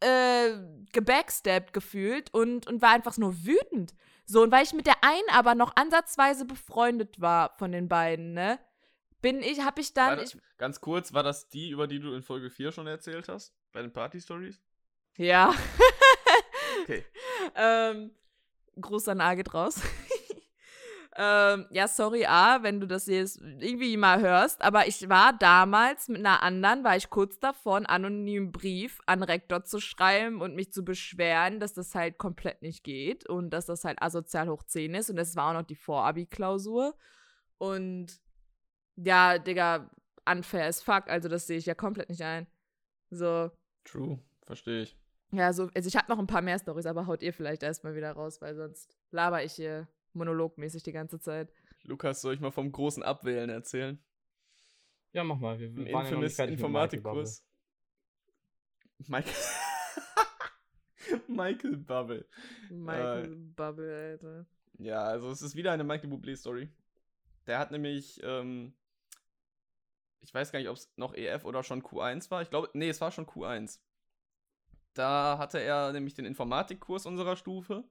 äh, gebackstabbt gefühlt und, und war einfach nur wütend. So, und weil ich mit der einen aber noch ansatzweise befreundet war von den beiden, ne? Bin ich, hab ich dann. das, ganz kurz, war das die, über die du in Folge 4 schon erzählt hast? Bei den Party-Stories? Ich, ja. Okay. *laughs* ähm, Gruß an A geht raus. Ähm, ja, sorry A, wenn du das jetzt irgendwie mal hörst, aber ich war damals mit einer anderen, war ich kurz davor, einen anonymen Brief an Rektor zu schreiben und mich zu beschweren, dass das halt komplett nicht geht und dass das halt asozial hoch 10 ist und das war auch noch die Vorabi-Klausur und ja, Digga, unfair as fuck, also das sehe ich ja komplett nicht ein. So, True, verstehe ich. ja, so, also ich habe noch ein paar mehr Stories, aber haut ihr vielleicht erstmal wieder raus, weil sonst laber ich hier monologmäßig die ganze Zeit. Lukas, soll ich mal vom großen Abwählen erzählen? Ja, mach mal. Wir Im waren ja Infamous Bubble. Informatikkurs. Michael. Michael Bubble. *laughs* Michael Bubble, Alter. Ja, also es ist wieder eine Michael Bublé-Story. Der hat nämlich, ähm, ich weiß gar nicht, ob es noch EF oder schon Q1 war. Ich glaube, nee, es war schon Q1. Da hatte er nämlich den Informatikkurs unserer Stufe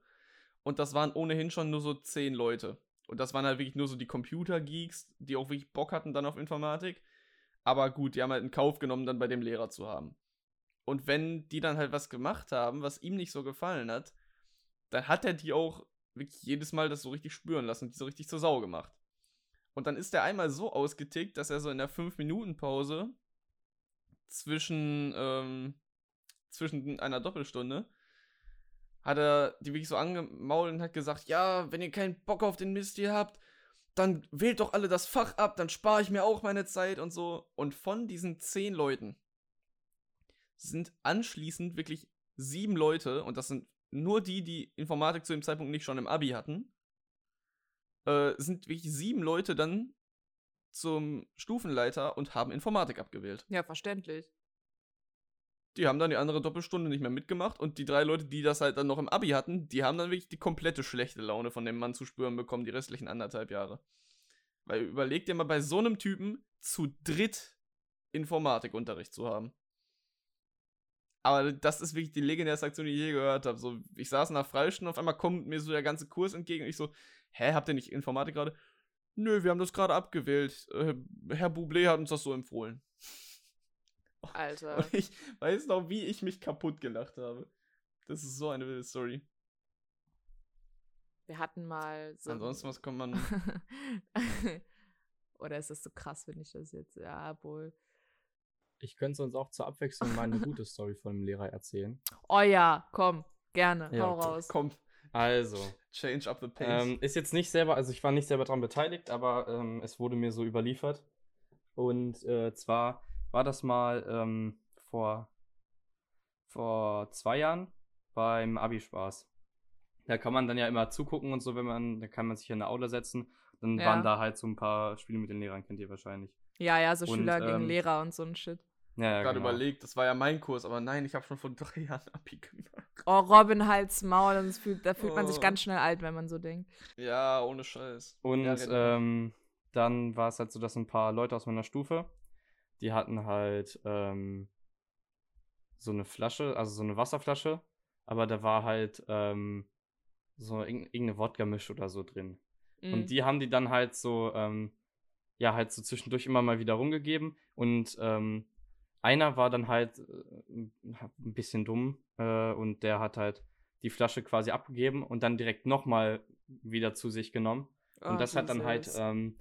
und das waren ohnehin schon nur so zehn Leute. Und das waren halt wirklich nur so die Computer-Geeks, die auch wirklich Bock hatten dann auf Informatik. Aber gut, die haben halt in Kauf genommen, dann bei dem Lehrer zu haben. Und wenn die dann halt was gemacht haben, was ihm nicht so gefallen hat, dann hat er die auch wirklich jedes Mal das so richtig spüren lassen und die so richtig zur Sau gemacht. Und dann ist er einmal so ausgetickt, dass er so in der 5-Minuten-Pause zwischen, ähm, zwischen einer Doppelstunde hat er die wirklich so angemault und hat gesagt, ja, wenn ihr keinen Bock auf den Mist hier habt, dann wählt doch alle das Fach ab, dann spare ich mir auch meine Zeit und so. Und von diesen zehn Leuten sind anschließend wirklich sieben Leute, und das sind nur die, die Informatik zu dem Zeitpunkt nicht schon im Abi hatten, äh, sind wirklich sieben Leute dann zum Stufenleiter und haben Informatik abgewählt. Ja, verständlich. Die haben dann die andere Doppelstunde nicht mehr mitgemacht und die drei Leute, die das halt dann noch im Abi hatten, die haben dann wirklich die komplette schlechte Laune von dem Mann zu spüren bekommen, die restlichen anderthalb Jahre. Weil überleg dir mal bei so einem Typen zu dritt Informatikunterricht zu haben. Aber das ist wirklich die legendärste Aktion, die ich je gehört habe. So, ich saß nach Freistunden, auf einmal kommt mir so der ganze Kurs entgegen und ich so, hä, habt ihr nicht Informatik gerade? Nö, wir haben das gerade abgewählt. Äh, Herr Bublé hat uns das so empfohlen. Alter. *laughs* Und ich weiß noch, wie ich mich kaputt gelacht habe. Das ist so eine wilde Story. Wir hatten mal so. Ansonsten, was kann man. *laughs* Oder ist das so krass, wenn ich das jetzt. Ja, wohl. Ich könnte uns auch zur Abwechslung mal eine *laughs* gute Story von dem Lehrer erzählen. Oh ja, komm, gerne, Ja, hau raus. Komm, Also, change up the pace. ähm, ist jetzt nicht selber, also ich war nicht selber daran beteiligt, aber ähm, es wurde mir so überliefert. Und äh, zwar war das mal ähm, vor, vor zwei Jahren beim Abi-Spaß. Da kann man dann ja immer zugucken und so, wenn man, da kann man sich in eine Aula setzen. Dann Ja. waren da halt so ein paar Spiele mit den Lehrern, kennt ihr wahrscheinlich. Ja, ja, so Und, Schüler gegen ähm, Lehrer und so ein Shit. Ja, ja, gerade genau. überlegt, das war ja mein Kurs, aber nein, ich habe schon vor *laughs* drei Jahren Abi gemacht. Oh, Robin Hals Maul, und es fühlt, da fühlt man sich Oh. ganz schnell alt, wenn man so denkt. Ja, ohne Scheiß. Und Ja, ähm, dann war es halt so, dass ein paar Leute aus meiner Stufe, die hatten halt ähm, so eine Flasche, also so eine Wasserflasche, aber da war halt ähm, so irg- irgendeine Wodka-Misch oder so drin. Mhm. Und die haben die dann halt so, ähm, ja, halt so zwischendurch immer mal wieder rumgegeben. Und ähm, einer war dann halt äh, ein bisschen dumm äh, und der hat halt die Flasche quasi abgegeben und dann direkt nochmal wieder zu sich genommen. Und Oh, das hat dann halt ähm,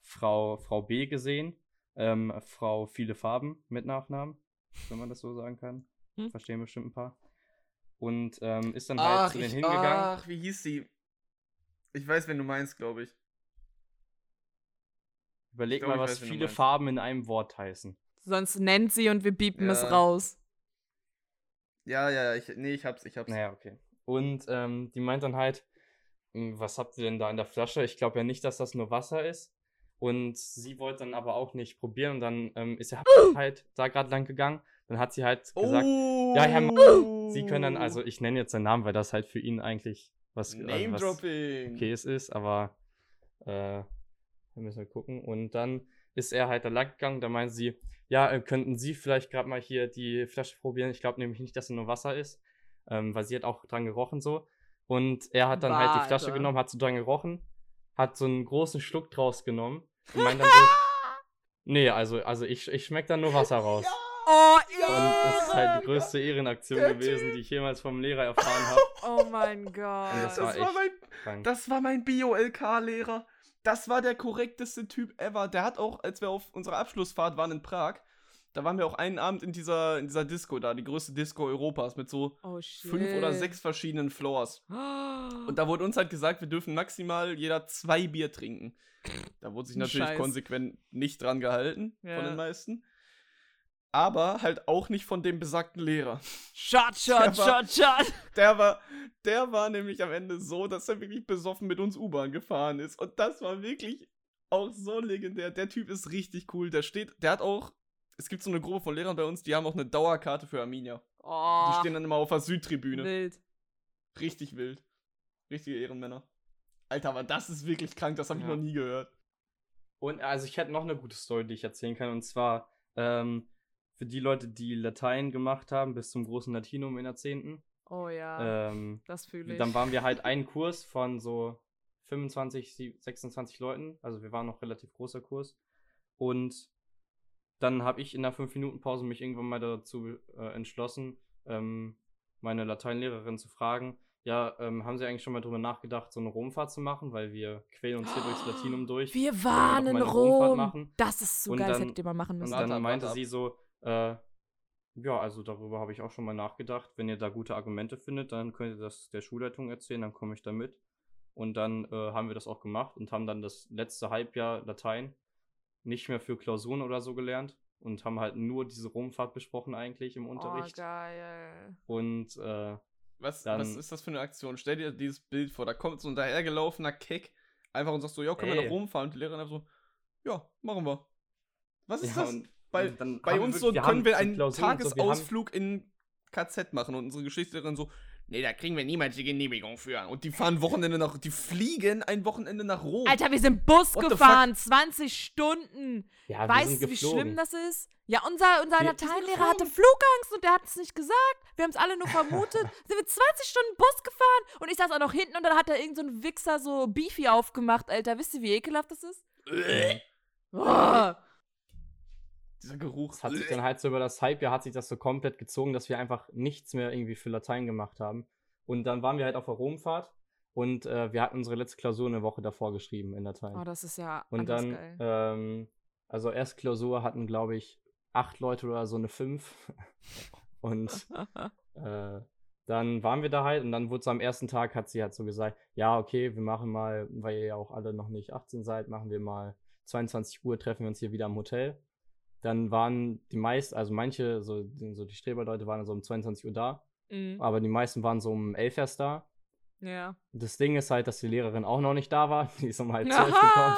Frau, Frau B gesehen. Ähm, Frau viele Farben mit Nachnamen, wenn man das so sagen kann. Hm. Verstehen bestimmt ein paar. Und ähm, ist dann halt Ach, zu denen ich, hingegangen. ach, wie hieß sie? Ich weiß, wen du meinst, glaube ich. Überleg glaub, mal, ich was weiß, viele. Farben in einem Wort heißen. Sonst nennt sie und wir biepen es Ja. raus. Ja, ja, ja, ich, nee, ich hab's, ich hab's. Naja, okay. Und ähm, die meint dann halt, "Hm, was habt ihr denn da in der Flasche? Ich glaube ja nicht, dass das nur Wasser ist. Und sie wollte dann aber auch nicht probieren. Und dann ähm, ist er *gasps* halt da gerade lang gegangen. Dann hat sie halt gesagt, oh, Ja, Herr sie können dann, also ich nenne jetzt seinen Namen, weil das halt für ihn eigentlich was, äh, was okay es ist, aber äh, wir müssen wir gucken. Und dann ist er halt da lang gegangen, da meinen sie, ja, äh, könnten Sie vielleicht gerade mal hier die Flasche probieren? Ich glaube nämlich nicht, dass es nur Wasser ist, ähm, weil sie hat auch dran gerochen so. Und er hat dann halt die Flasche genommen, hat so dran gerochen, hat so einen großen Schluck draus genommen und meint dann so, *laughs* nee, also, also ich, ich schmeck dann nur Wasser raus. Oh, Und das ist halt die größte Ehrenaktion Der gewesen, Typ. die ich jemals vom Lehrer erfahren habe. *laughs* Oh mein Gott. Das Das war mein, krank. das war mein Bio-LK-Lehrer. Das war der korrekteste Typ ever. Der hat auch, als wir auf unserer Abschlussfahrt waren in Prag, da waren wir auch einen Abend in dieser, in dieser Disco da, die größte Disco Europas, mit so oh fünf oder sechs verschiedenen Floors. *gasps* Und da wurde uns halt gesagt, wir dürfen maximal jeder zwei Bier trinken. Da wurde sich natürlich Scheiß. konsequent nicht dran gehalten Ja. von den meisten. Aber halt auch nicht von dem besagten Lehrer. Shot, *laughs* shot, Der war- shot, shot. Der war, der war nämlich am Ende so, dass er wirklich besoffen mit uns U-Bahn gefahren ist. Und das war wirklich auch so legendär. Der Typ ist richtig cool. Der steht, der hat auch, es gibt so eine Gruppe von Lehrern bei uns, die haben auch eine Dauerkarte für Arminia. Oh, Die stehen dann immer auf der Südtribüne. wild. Richtig wild. Richtige Ehrenmänner. Alter, aber das ist wirklich krank, das habe ich Ja. noch nie gehört. Und also ich hätte noch eine gute Story, die ich erzählen kann. Und zwar ähm, für die Leute, die Latein gemacht haben, bis zum großen Latinum in der 10. Oh ja, Ähm, das fühle ich. dann waren wir halt ein Kurs von so 25, sie- 26 Leuten. Also wir waren noch relativ großer Kurs. Und dann habe ich in der 5-Minuten-Pause mich irgendwann mal dazu äh, entschlossen, ähm, meine Lateinlehrerin zu fragen, ja, ähm, haben Sie eigentlich schon mal drüber nachgedacht, so eine Romfahrt zu machen, weil wir quälen uns hier durchs *gasps* Latinum durch. Wir Wollen waren in Rom. machen? Das ist so Und geil, das dann- hättet ihr mal machen Und müssen. Warte dann meinte sie so, äh, ja, also darüber habe ich auch schon mal nachgedacht. Wenn ihr da gute Argumente findet, dann könnt ihr das der Schulleitung erzählen, dann komme ich da mit. Und dann äh, haben wir das auch gemacht und haben dann das letzte Halbjahr Latein nicht mehr für Klausuren oder so gelernt und haben halt nur diese Romfahrt besprochen eigentlich im oh, Unterricht. geil. und äh, Was, Dann- was ist das für eine Aktion? Stell dir dieses Bild vor, da kommt so ein dahergelaufener Keck einfach und sagt so, ja, können wir Ey. noch rumfahren? Und die Lehrerin einfach so, ja, machen wir. Was ist ja, das? und- Bei, und dann bei haben wir uns so wir können wir einen Klausur und so, wir Tagesausflug in KZ machen und unsere Geschichtslehrerin so, nee, da kriegen wir niemals die Genehmigung für. Und die fahren Wochenende nach, die fliegen ein Wochenende nach Rom. Alter, wir sind Bus What gefahren, 20 Stunden. ja, wir weißt du, wie schlimm das ist? Ja, unser, unser Wir- Lateinlehrer hatte Flugangst und der hat es nicht gesagt. Wir haben es alle nur vermutet. *laughs* sind wir 20 Stunden Bus gefahren und ich saß auch noch hinten und dann hat da irgend so ein Wichser so Beefy aufgemacht, Alter. Wisst ihr, wie ekelhaft das ist? Oh. Dieser Geruch. Es hat sich dann halt so über das Halbjahr hat sich das so komplett gezogen, dass wir einfach nichts mehr irgendwie für Latein gemacht haben. Und dann waren wir halt auf der Romfahrt und äh, wir hatten unsere letzte Klausur eine Woche davor geschrieben in Latein. oh, das ist ja und dann, geil. ähm, also erst Klausur hatten, glaube ich, acht Leute oder so eine fünf. *laughs* und *laughs* äh, dann waren wir da halt und dann wurde es am ersten Tag, hat sie halt so gesagt, ja, okay, wir machen mal, weil ihr ja auch alle noch nicht 18 seid, machen wir mal 22 Uhr, treffen wir uns hier wieder im Hotel. Dann waren die meisten, also manche, so, so die Streberleute waren so um 22 Uhr da, Mhm. aber die meisten waren so um 11 erst da. Ja. Das Ding ist halt, dass die Lehrerin auch noch nicht da war, *laughs* die ist um halb zwölf gekommen.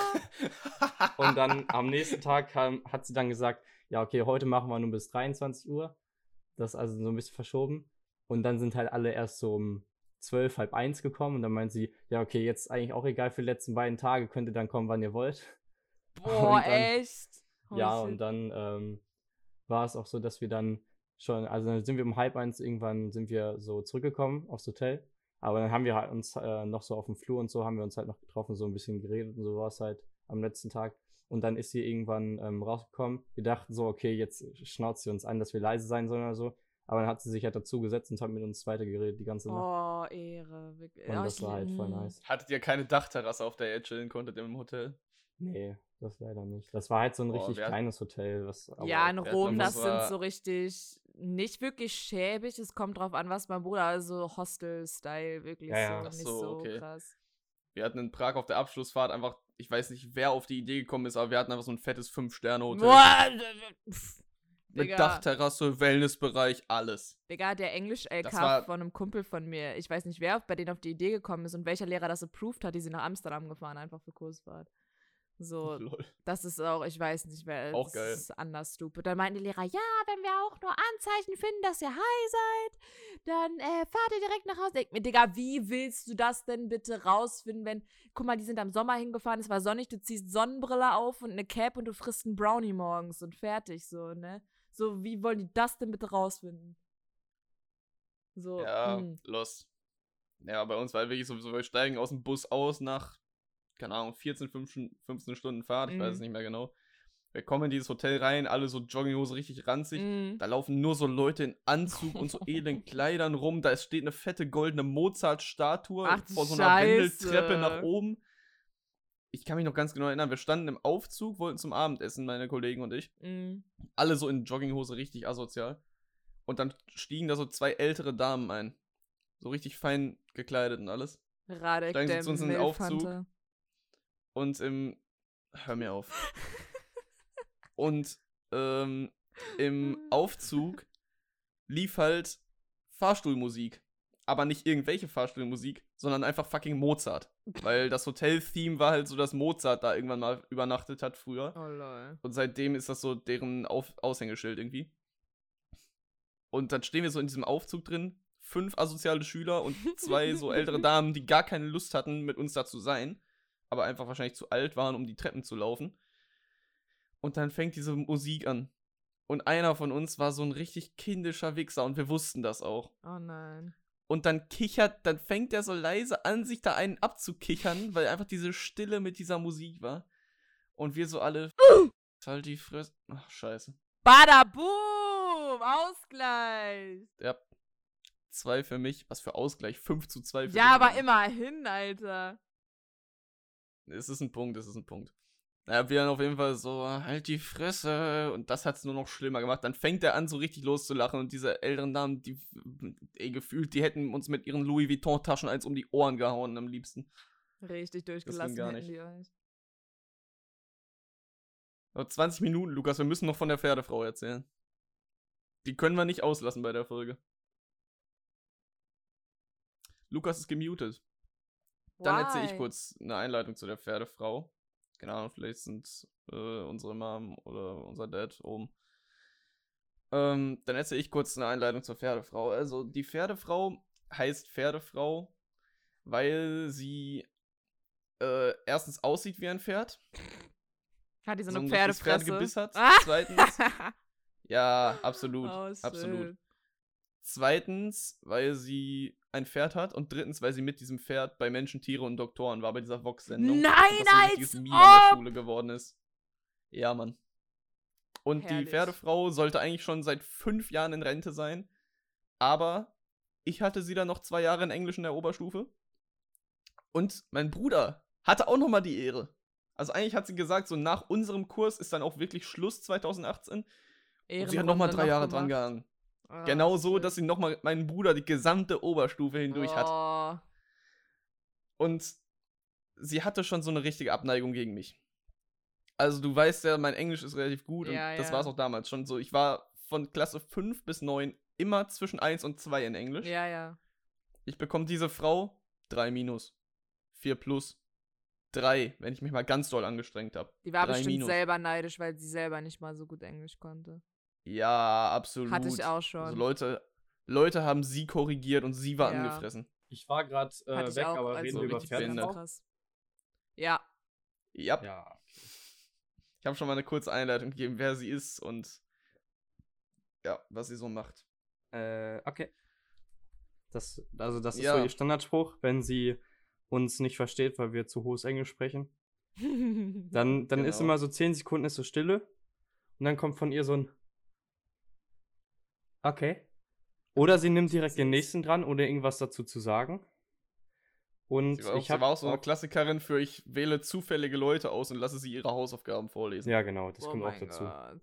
*laughs* Und dann am nächsten Tag kam, hat sie dann gesagt, ja, okay, heute machen wir nur bis 23 Uhr. Das ist also so ein bisschen verschoben. Und dann sind halt alle erst so um 12, halb eins gekommen. Und dann meint sie, ja, okay, jetzt eigentlich auch egal für die letzten beiden Tage, könnt ihr dann kommen, wann ihr wollt. Boah, *laughs* dann- echt? Holy ja, shit. und dann ähm, war es auch so, dass wir dann schon, also dann sind wir um halb eins irgendwann sind wir so zurückgekommen aufs Hotel. Aber dann haben wir halt uns äh, noch so auf dem Flur und so haben wir uns halt noch getroffen, so ein bisschen geredet und so war es halt am letzten Tag. Und dann ist sie irgendwann ähm, rausgekommen. Wir dachten so, okay, jetzt schnauzt sie uns an, dass wir leise sein sollen oder so. Aber dann hat sie sich halt dazu gesetzt und hat mit uns weitergeredet die ganze Nacht. Oh, Ehre. Wirklich. und Oh, das war halt voll mm. nice. Hattet ihr keine Dachterrasse, auf der ihr chillen konntet im Hotel? Nee, das leider nicht. Das war halt so ein Boah, richtig hat- kleines Hotel. Was, aber Ja, in wir hatten Rom, in das sind so richtig nicht wirklich schäbig. Es kommt drauf an, was mein Bruder, also Hostel-Style, wirklich Ja, ja. so, Ach nicht so, so okay. krass. Wir hatten in Prag auf der Abschlussfahrt einfach, ich weiß nicht, wer auf die Idee gekommen ist, aber wir hatten einfach so ein fettes Fünf-Sterne-Hotel. Boah, pff, Mit Digga. Dachterrasse, Wellnessbereich, alles. Digga, der Englisch-LK von einem Kumpel von mir, ich weiß nicht, wer bei denen auf die Idee gekommen ist und welcher Lehrer das approved hat, die sind nach Amsterdam gefahren, einfach für Kursfahrt. So, *laughs* Lol. das ist auch, ich weiß nicht, wer Auch das geil. ist anders stupid. Dann meinten die Lehrer, ja, wenn wir auch nur Anzeichen finden, dass ihr high seid, dann äh, fahrt ihr direkt nach Hause. Denk mir, Digga, wie willst du das denn bitte rausfinden, wenn, guck mal, die sind am Sommer hingefahren, es war sonnig, du ziehst Sonnenbrille auf und eine Cap und du frisst einen Brownie morgens und fertig, so, ne? So, wie wollen die das denn bitte rausfinden? So, Ja, hm. los. Ja, bei uns war halt wirklich so, wir steigen aus dem Bus aus nach, keine Ahnung, 14, 15, 15 Stunden Fahrt, ich weiß es Mhm. nicht mehr genau. Wir kommen in dieses Hotel rein, alle so Jogginghose richtig ranzig. Mhm. Da laufen nur so Leute in Anzug und so *laughs* edlen Kleidern rum. Da steht eine fette goldene Mozart-Statue vor so einer Scheiße. Wendeltreppe nach oben. Ich kann mich noch ganz genau erinnern, wir standen im Aufzug, wollten zum Abendessen, meine Kollegen und ich. Mhm. Alle so in Jogginghose, richtig asozial. Und dann stiegen da so zwei ältere Damen ein. So richtig fein gekleidet und alles. Radek, Steigen Sie zu uns in den Milfhunter. Und im. Hör mir auf. *laughs* Und ähm, im Aufzug *laughs* lief halt Fahrstuhlmusik. Aber nicht irgendwelche Fahrstuhlmusik, sondern einfach fucking Mozart. Weil das Hotel-Theme war halt so, dass Mozart da irgendwann mal übernachtet hat früher. Oh lol. Und seitdem ist das so deren Auf Aushängeschild irgendwie. Und dann stehen wir so in diesem Aufzug drin, fünf asoziale Schüler und zwei so ältere *laughs* Damen, die gar keine Lust hatten, mit uns da zu sein, aber einfach wahrscheinlich zu alt waren, um die Treppen zu laufen. Und dann fängt diese Musik an. Und einer von uns war so ein richtig kindischer Wichser und wir wussten das auch. Oh nein. Und dann kichert, dann fängt er so leise an, sich da einen abzukichern, weil einfach diese Stille mit dieser Musik war. Und wir so alle. *gasps* halt die Fresse. Ach, scheiße. Badaboom! Ausgleich! Ja. Zwei für mich. Was für Ausgleich? 5 zu 2 für Ja, dich. aber immerhin, Alter. Es ist ein Punkt, es ist ein Punkt. Naja, wir dann auf jeden Fall so, halt die Fresse. Und das hat es nur noch schlimmer gemacht. Dann fängt er an, so richtig loszulachen. Und diese älteren Damen, die, ey, gefühlt, die hätten uns mit ihren Louis Vuitton-Taschen eins um die Ohren gehauen am liebsten. Richtig durchgelassen gar hätten nicht. die euch. Noch 20 Minuten, Lukas, wir müssen noch von der Pferdefrau erzählen. Die können wir nicht auslassen bei der Folge. Lukas ist gemutet. Dann erzähle ich kurz eine Einleitung zu der Pferdefrau. Keine Ahnung, vielleicht sind äh, unsere Mom oder unser Dad oben. Ähm, dann erzähle ich kurz eine Einleitung zur Pferdefrau. Also, die Pferdefrau heißt Pferdefrau, weil sie äh, erstens aussieht wie ein Pferd. Hat die so so eine ein richtiges Pferdefresse? Pferdegebiss hat. Ah! Zweitens, *laughs* ja, absolut. oh, absolut. Zweitens, weil sie ein Pferd hat und drittens, weil sie mit diesem Pferd bei Menschen, Tiere und Doktoren war bei dieser Vox-Sendung. Nein, als Meme an der ob! Schule geworden ist. Ja, Mann. Und die Herrlich. Pferdefrau sollte eigentlich schon seit fünf Jahren in Rente sein, aber ich hatte sie dann noch zwei Jahre in Englisch in der Oberstufe. Und mein Bruder hatte auch noch mal die Ehre. Also eigentlich hat sie gesagt, so nach unserem Kurs ist dann auch wirklich Schluss 2018. Und sie hat noch mal Ehrenrunde drei Jahre dran gemacht. gehangen. Ah, Genau so, dass sie nochmal meinen Bruder die gesamte Oberstufe hindurch hat. Oh. Und sie hatte schon so eine richtige Abneigung gegen mich. Also du weißt ja, mein Englisch ist relativ gut Ja, und das ja. war es auch damals schon so. Ich war von Klasse 5 bis 9 immer zwischen 1 und 2 in Englisch. Ja, ja. Ich bekomme diese Frau 3 minus, 4 plus, 3, wenn ich mich mal ganz doll angestrengt habe. Die war bestimmt Minus. selber neidisch, weil sie selber nicht mal so gut Englisch konnte. Ja, absolut. Hatte ich auch schon. Also Leute, Leute haben sie korrigiert und sie war Ja. angefressen. Ich war gerade äh, weg, auch aber als reden wir über krass. Ja. Ja, Ja. ich habe schon mal eine kurze Einleitung gegeben, wer sie ist und ja, was sie so macht. Äh, okay. Das, also das ist Ja. so ihr Standardspruch, wenn sie uns nicht versteht, weil wir zu hohes Englisch sprechen. *laughs* Dann, dann ist Genau. immer so 10 Sekunden ist so Stille und dann kommt von ihr so ein Okay. Oder sie nimmt direkt den nächsten dran, ohne irgendwas dazu zu sagen. Und Sie war, auch, ich habe war auch so eine Klassikerin für ich wähle zufällige Leute aus und lasse sie ihre Hausaufgaben vorlesen. Ja, genau, das oh kommt auch dazu. Gott.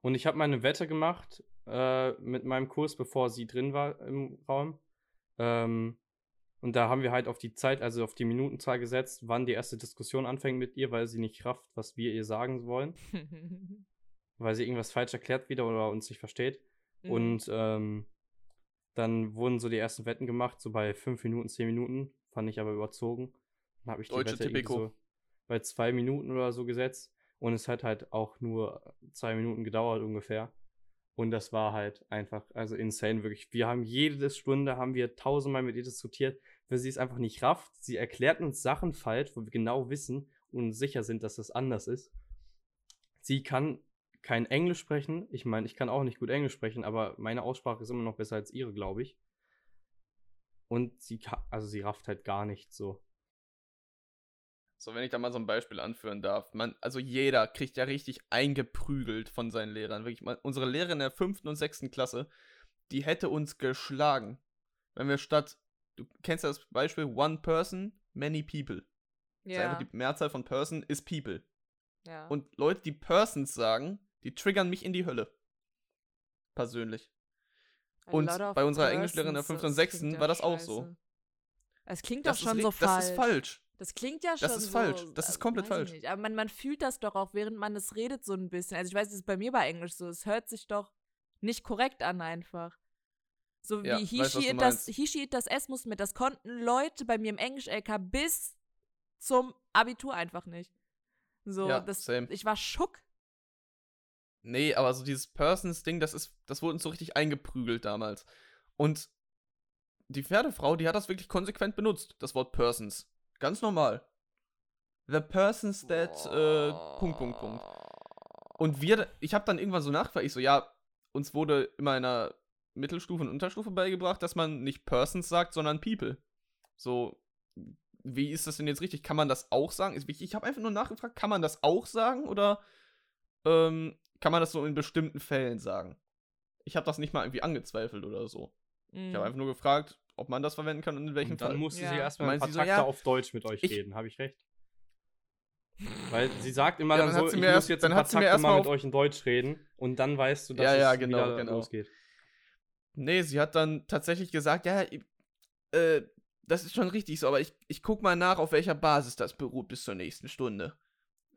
Und ich habe meine Wette gemacht äh, mit meinem Kurs, bevor sie drin war im Raum. Ähm, und da haben wir halt auf die Zeit, also auf die Minutenzahl gesetzt, wann die erste Diskussion anfängt mit ihr, weil sie nicht rafft, was wir ihr sagen wollen. *laughs* Weil sie irgendwas falsch erklärt wieder oder uns nicht versteht. Mhm. Und ähm, dann wurden so die ersten Wetten gemacht, so bei fünf Minuten, zehn Minuten. Fand ich aber überzogen. Dann habe ich die Deutsche Wette so bei zwei Minuten oder so gesetzt. Und es hat halt auch nur zwei Minuten gedauert ungefähr. Und das war halt einfach, also insane, wirklich. Wir haben jede Stunde, haben wir tausendmal mit ihr diskutiert, weil sie es einfach nicht rafft. Sie erklärt uns Sachen falsch, wo wir genau wissen und sicher sind, dass das anders ist. Sie kann kein Englisch sprechen. Ich meine, ich kann auch nicht gut Englisch sprechen, aber meine Aussprache ist immer noch besser als ihre, glaube ich. und sie, also sie rafft halt gar nichts so. So, wenn ich da mal so ein Beispiel anführen darf. Man, also jeder kriegt ja richtig eingeprügelt von seinen Lehrern. Wirklich mal, unsere Lehrerin in der fünften und sechsten Klasse, die hätte uns geschlagen. Wenn wir statt, du kennst ja das Beispiel One Person, Many People. Das ist Ja. einfach die Mehrzahl von Person ist People. ja. Und Leute, die Persons sagen, die triggern mich in die Hölle. Persönlich. A und bei unserer Englischlehrerin in der persons, fünften und das sechsten klingt war ja das auch so. scheiße. Es klingt doch Das, schon ist, so falsch. das ist falsch. Das klingt ja schon Das ist so. falsch. Das ist äh, komplett weiß ich falsch. Nicht. Aber man, man fühlt das doch auch, während man es redet, so ein bisschen. Also ich weiß, das ist bei mir bei Englisch so. Es hört sich doch nicht korrekt an einfach. So wie Ja, du it, das, it, das S muss mit. Das konnten Leute bei mir im Englisch-LK bis zum Abitur einfach nicht. So, Ja, das, same. ich war schock. Nee, aber so dieses Persons-Ding, das ist, das wurde uns so richtig eingeprügelt damals. Und die Pferdefrau, die hat das wirklich konsequent benutzt, das Wort Persons. Ganz normal. The persons that, äh, Punkt, Punkt, Punkt. Und wir, ich habe dann irgendwann so nachgefragt, ich so, ja, uns wurde immer in der Mittelstufe und Unterstufe beigebracht, dass man nicht Persons sagt, sondern People. So, wie ist das denn jetzt richtig? Kann man das auch sagen? Ich, ich habe einfach nur nachgefragt, kann man das auch sagen oder ähm, kann man das so in bestimmten Fällen sagen? Ich habe das nicht mal irgendwie angezweifelt oder so. Ich Mhm. habe einfach nur gefragt, ob man das verwenden kann und in welchem Und dann Fall. musste Ja. sie erstmal ein paar so, Takte ja, auf Deutsch mit euch ich- reden. Habe ich recht? Weil sie sagt immer Ja, dann dann hat so, sie ich mir muss erst- jetzt dann ein paar hat sie mir Takte erst mal mit euch in Deutsch reden und dann weißt du, dass Ja, ja, es genau, wieder genau. losgeht. Nee, sie hat dann tatsächlich gesagt, ja, ich- äh, das ist schon richtig so, aber ich, ich guck mal nach, auf welcher Basis das beruht bis zur nächsten Stunde.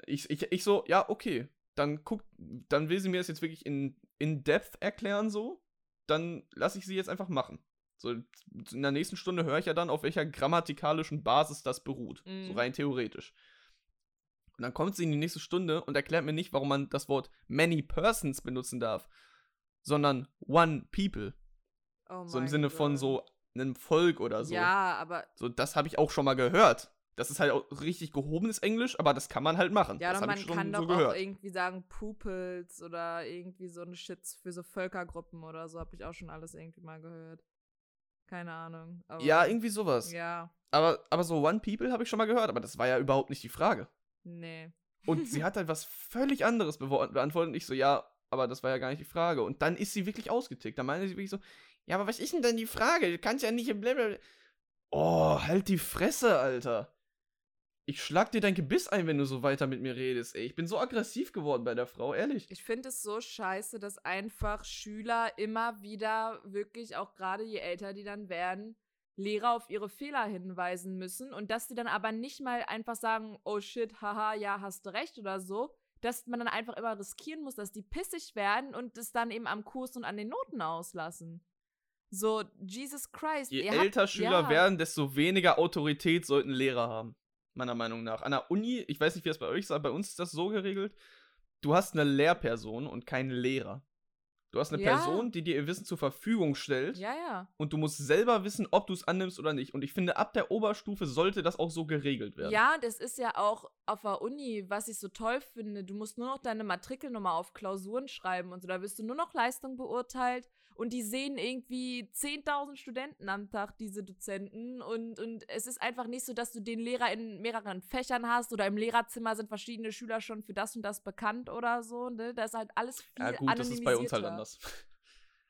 Ich, ich, ich so, ja, okay. Dann guck, dann will sie mir das jetzt wirklich in, in Depth erklären, so. Dann lasse ich sie jetzt einfach machen. So, in der nächsten Stunde höre ich ja dann, auf welcher grammatikalischen Basis das beruht. So Mhm. rein theoretisch. Und dann kommt sie in die nächste Stunde und erklärt mir nicht, warum man das Wort many persons benutzen darf, sondern one people. Oh So im Sinne von Gott. so einem Volk oder so. Ja, aber So, das habe ich auch schon mal gehört. Das ist halt auch richtig gehobenes Englisch, aber das kann man halt machen. Ja, das man ich schon kann so doch gehört. auch irgendwie sagen Pupils oder irgendwie so ein Shit für so Völkergruppen oder so, habe ich auch schon alles irgendwie mal gehört. Keine Ahnung. Ja, irgendwie sowas. Ja, Aber, aber so One People habe ich schon mal gehört, aber das war ja überhaupt nicht die Frage. nee. Und sie *laughs* hat halt was völlig anderes beantwortet und ich so, ja, aber das war ja gar nicht die Frage. Und dann ist sie wirklich ausgetickt. Dann meinte sie wirklich so, ja, aber was ist denn denn die Frage? Du kannst ja nicht blablabla. Oh, halt die Fresse, Alter. Ich schlag dir dein Gebiss ein, wenn du so weiter mit mir redest, ey. Ich bin so aggressiv geworden bei der Frau, ehrlich. Ich finde es so scheiße, dass einfach Schüler immer wieder wirklich, auch gerade je älter die dann werden, Lehrer auf ihre Fehler hinweisen müssen und dass die dann aber nicht mal einfach sagen, oh shit, haha, ja, hast du recht oder so, dass man dann einfach immer riskieren muss, dass die pissig werden und es dann eben am Kurs und an den Noten auslassen. So, Jesus Christ. Je ihr habt- älter Schüler ja. werden, desto weniger Autorität sollten Lehrer haben. Meiner Meinung nach. An der Uni, ich weiß nicht, wie es bei euch ist, aber bei uns ist das so geregelt: Du hast eine Lehrperson und keinen Lehrer. Du hast eine Ja. Person, die dir ihr Wissen zur Verfügung stellt Ja, ja. und du musst selber wissen, ob du es annimmst oder nicht. Und ich finde, ab der Oberstufe sollte das auch so geregelt werden. Ja, es ist ja auch auf der Uni, was ich so toll finde, du musst nur noch deine Matrikelnummer auf Klausuren schreiben und so, da wirst du nur noch Leistung beurteilt und die sehen irgendwie 10.000 Studenten am Tag, diese Dozenten und, und es ist einfach nicht so, dass du den Lehrer in mehreren Fächern hast oder im Lehrerzimmer sind verschiedene Schüler schon für das und das bekannt oder so, ne? Da ist halt alles viel Ja, gut, das ist bei uns halt anders. *laughs*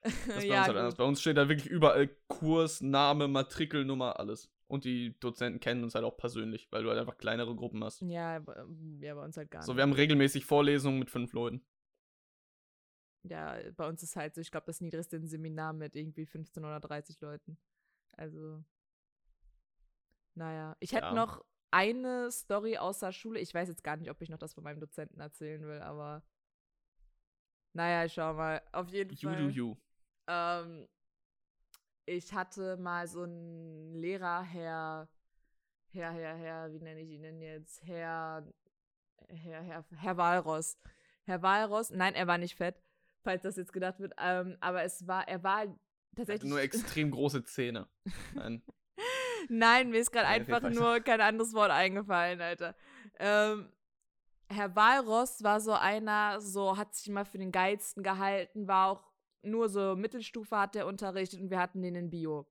Das ist bei ja, uns halt anders. Bei uns steht da wirklich überall Kurs, Name, Matrikelnummer, alles. Und die Dozenten kennen uns halt auch persönlich, weil du halt einfach kleinere Gruppen hast. Ja, bei- ja, bei uns halt gar So, nicht. wir haben regelmäßig Vorlesungen mit fünf Leuten. Ja, bei uns ist halt so, ich glaube, das niedrigste ein Seminar mit irgendwie 15 oder 30 Leuten. Also, naja. Ich hätte Ja. noch eine Story aus der Schule. Ich weiß jetzt gar nicht, ob ich noch das von meinem Dozenten erzählen will, aber naja, ich schau mal. Auf jeden You Fall. do you. Ähm, ich hatte mal so einen Lehrer, Herr, Herr, Herr, Herr, wie nenne ich ihn denn jetzt? Herr, Herr, Herr, Herr Walross. Herr Walross, nein, er war nicht fett, falls das jetzt gedacht wird, ähm, aber es war, er war Er hatte tatsächlich. nur *laughs* extrem große Zähne. Nein. Nein, mir ist gerade einfach nur kein anderes Wort eingefallen, Alter. Ähm, Herr Walross war so einer, so hat sich immer für den geilsten gehalten, war auch nur so Mittelstufe hat er unterrichtet und wir hatten den in Bio.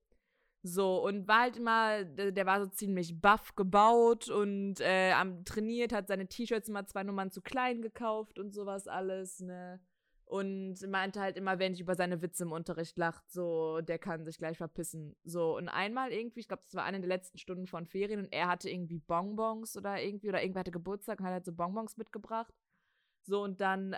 So, und war halt immer, der, der war so ziemlich buff gebaut und äh, am trainiert, hat seine T-Shirts immer zwei Nummern zu klein gekauft und sowas alles, ne? Und meinte halt immer, wenn ich über seine Witze im Unterricht lacht, so, der kann sich gleich verpissen. So, und einmal irgendwie, ich glaube, das war eine der letzten Stunden von Ferien und er hatte irgendwie Bonbons oder irgendwie, oder irgendwer hatte Geburtstag und hat halt so Bonbons mitgebracht. So, und dann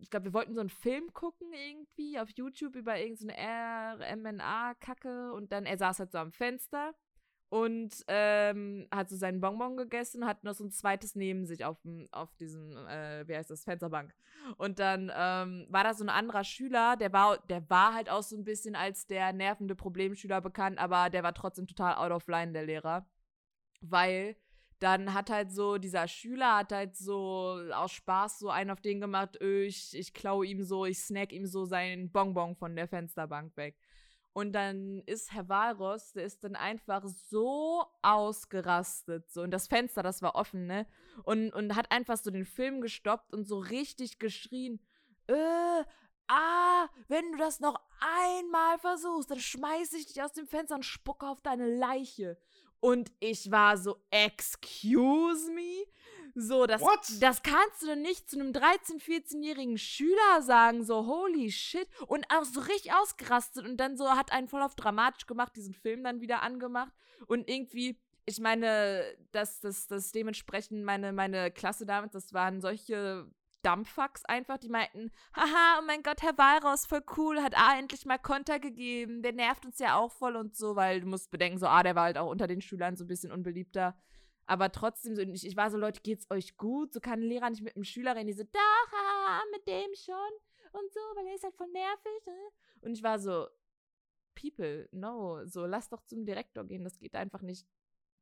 ich glaube, wir wollten so einen Film gucken irgendwie auf YouTube über irgendeine RMNA-Kacke und dann, er saß halt so am Fenster und ähm, hat so seinen Bonbon gegessen hat noch so ein zweites neben sich auf, auf diesem, äh, wie heißt das, Fensterbank. Und dann ähm, war da so ein anderer Schüler, der war, der war halt auch so ein bisschen als der nervende Problemschüler bekannt, aber der war trotzdem total out of line, der Lehrer. Weil dann hat halt so, dieser Schüler hat halt so aus Spaß so einen auf den gemacht, öh, ich, ich klaue ihm so, ich snack ihm so seinen Bonbon von der Fensterbank weg. Und dann ist Herr Walross, der ist dann einfach so ausgerastet. So, und das Fenster, das war offen, ne? Und, und hat einfach so den Film gestoppt und so richtig geschrien: äh, ah, wenn du das noch einmal versuchst, dann schmeiß ich dich aus dem Fenster und spucke auf deine Leiche. Und ich war so, excuse me? So, das, das kannst du doch nicht zu einem 13-, 14-jährigen Schüler sagen, so holy shit. Und auch so richtig ausgerastet und dann so hat einen voll auf dramatisch gemacht, diesen Film dann wieder angemacht. Und irgendwie, ich meine, dass das, das dementsprechend meine, meine Klasse damals, das waren solche Dumpfucks einfach, die meinten, haha, oh mein Gott, Herr Walraus, voll cool, hat A endlich mal Konter gegeben, der nervt uns ja auch voll und so, weil du musst bedenken, so, ah, der war halt auch unter den Schülern so ein bisschen unbeliebter. Aber trotzdem, so, ich, ich war so, Leute, geht's euch gut? So kann ein Lehrer nicht mit einem Schüler reden, die so, doch, haha, mit dem schon und so, weil er ist halt voll nervig. Ne? Und ich war so, People, no, so, lass doch zum Direktor gehen, das geht einfach nicht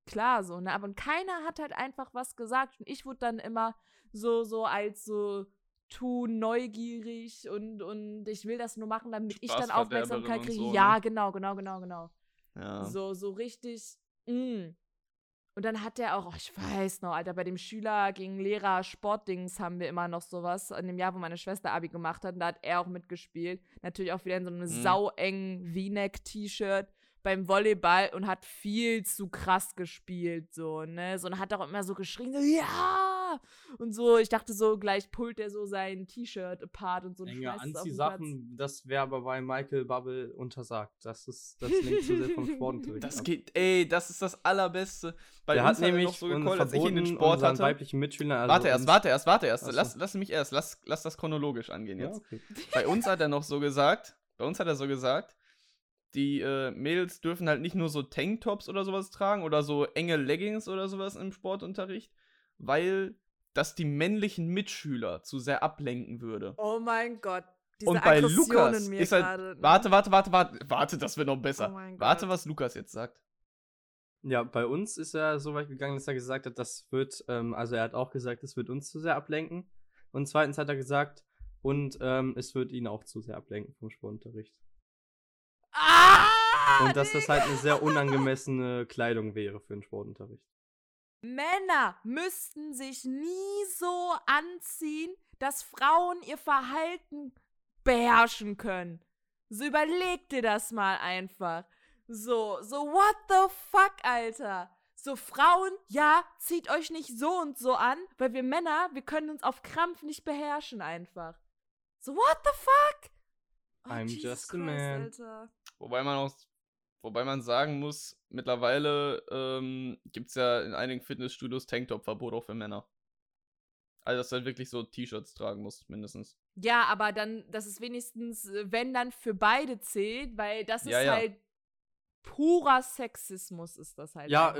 klar so, ne? Aber keiner hat halt einfach was gesagt. Und ich wurde dann immer so, so als so tu neugierig und, und ich will das nur machen, damit ich dann Aufmerksamkeit kriege. So, ja, ne? genau, genau, genau, genau. Ja. So, so richtig. Mm. Und dann hat der auch, oh, ich weiß noch, Alter, bei dem Schüler gegen Lehrer Sportdings haben wir immer noch sowas. In dem Jahr, wo meine Schwester Abi gemacht hat, da hat er auch mitgespielt. Natürlich auch wieder in so einem mhm. sauengen V-Neck-T-Shirt beim Volleyball und hat viel zu krass gespielt, so, ne? So, und hat auch immer so geschrien, so, ja! Und so, ich dachte so, gleich pullt er so sein T-Shirt apart und so. Enge Anziehsachen, das wäre aber bei Michael Bubble untersagt. Das ist, das lenkt zu sehr vom Sportunterricht Das geht, ey, das ist das Allerbeste. Bei Der hat nämlich noch so gecallt, als ich in den Sport hatte. weiblichen Mitschüler, also warte erst, warte erst, warte erst. Lass, lass mich erst, lass, lass das chronologisch angehen jetzt. Ja, okay. Bei uns hat er noch so gesagt, bei uns hat er so gesagt, die äh, Mädels dürfen halt nicht nur so Tanktops oder sowas tragen oder so enge Leggings oder sowas im Sportunterricht, weil das die männlichen Mitschüler zu sehr ablenken würde. Oh mein Gott. Diese und bei Lukas ist halt. Grade, ne? Warte, warte, warte, warte, warte, das wird noch besser. Oh warte, was Lukas jetzt sagt. Ja, bei uns ist er so weit gegangen, dass er gesagt hat, das wird, ähm, also er hat auch gesagt, es wird uns zu sehr ablenken. Und zweitens hat er gesagt, und ähm, es wird ihn auch zu sehr ablenken vom Sportunterricht. Ah, und dass das halt eine sehr *laughs* unangemessene Kleidung wäre für einen Sportunterricht. Männer müssten sich nie so anziehen, dass Frauen ihr Verhalten beherrschen können. So überleg dir das mal einfach. So, so what the fuck, Alter? So Frauen, ja, zieht euch nicht so und so an, weil wir Männer, wir können uns auf Krampf nicht beherrschen einfach. So what the fuck? Oh, I'm Jesus just a man. Alter. Wobei man auch, wobei man sagen muss, mittlerweile ähm, gibt es ja in einigen Fitnessstudios Tanktop-Verbot auch für Männer. Also, dass du halt wirklich so T-Shirts tragen musst, mindestens. Ja, aber dann, dass es wenigstens, äh, wenn dann für beide zählt, weil das ist ja, ja. halt purer Sexismus, ist das halt. Ja,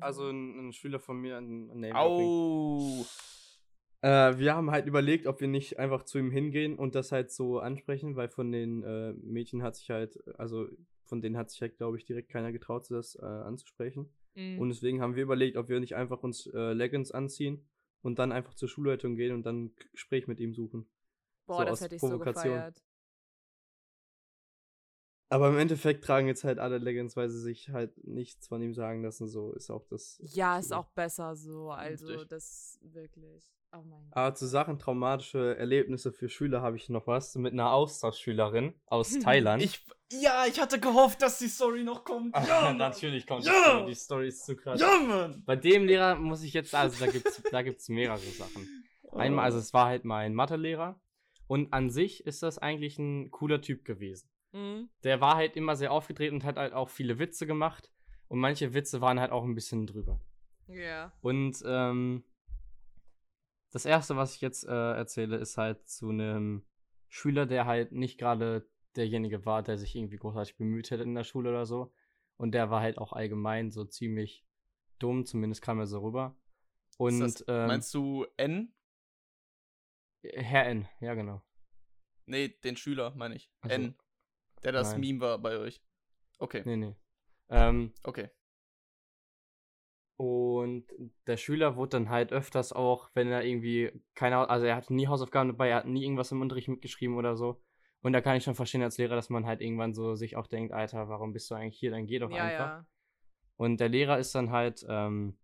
also ein, ein, Schüler von mir, ein Name Au! Äh, wir haben halt überlegt, ob wir nicht einfach zu ihm hingehen und das halt so ansprechen, weil von den äh, Mädchen hat sich halt, also von denen hat sich halt, glaube ich, direkt keiner getraut, das äh, anzusprechen. Mhm. Und deswegen haben wir überlegt, ob wir nicht einfach uns äh, Leggings anziehen und dann einfach zur Schulleitung gehen und dann ein Gespräch mit ihm suchen. Boah, so das hätte ich so gefeiert. Aber im Endeffekt tragen jetzt halt alle Legends, weil sie sich halt nichts von ihm sagen lassen. So ist auch das. Ja, ist auch besser so. Also, Richtig. das wirklich. Oh mein Gott. Aber zu Sachen traumatische Erlebnisse für Schüler habe ich noch was mit einer Austauschschülerin aus *laughs* Thailand. Ich, ja, ich hatte gehofft, dass die Story noch kommt. Ah, Ja, *laughs* natürlich kommt Ja! die Story. Die Story ist zu krass. Ja, Mann. Bei dem Lehrer muss ich jetzt, also da gibt's, da gibt's mehrere Sachen. *laughs* Einmal, also es war halt mein Mathelehrer und an sich ist das eigentlich ein cooler Typ gewesen. Mhm. Der war halt immer sehr aufgedreht und hat halt auch viele Witze gemacht und manche Witze waren halt auch ein bisschen drüber. Ja. Und ähm, das erste, was ich jetzt äh, erzähle, ist halt zu einem Schüler, der halt nicht gerade derjenige war, der sich irgendwie großartig bemüht hätte in der Schule oder so. Und der war halt auch allgemein so ziemlich dumm, zumindest kam er so rüber. Und das, ähm, meinst du N? Herr N, ja genau. Nee, den Schüler, meine ich. Ach so. N. Der das Nein. Meme war bei euch. Okay, Nee, nee. Ähm, okay. Und der Schüler wurde dann halt öfters auch, wenn er irgendwie keine, also er hatte nie Hausaufgaben dabei, er hat nie irgendwas im Unterricht mitgeschrieben oder so. Und da kann ich schon verstehen als Lehrer, dass man halt irgendwann so sich auch denkt, Alter, warum bist du eigentlich hier? Dann geh doch Ja, einfach. ja. Und der Lehrer ist dann halt, ähm,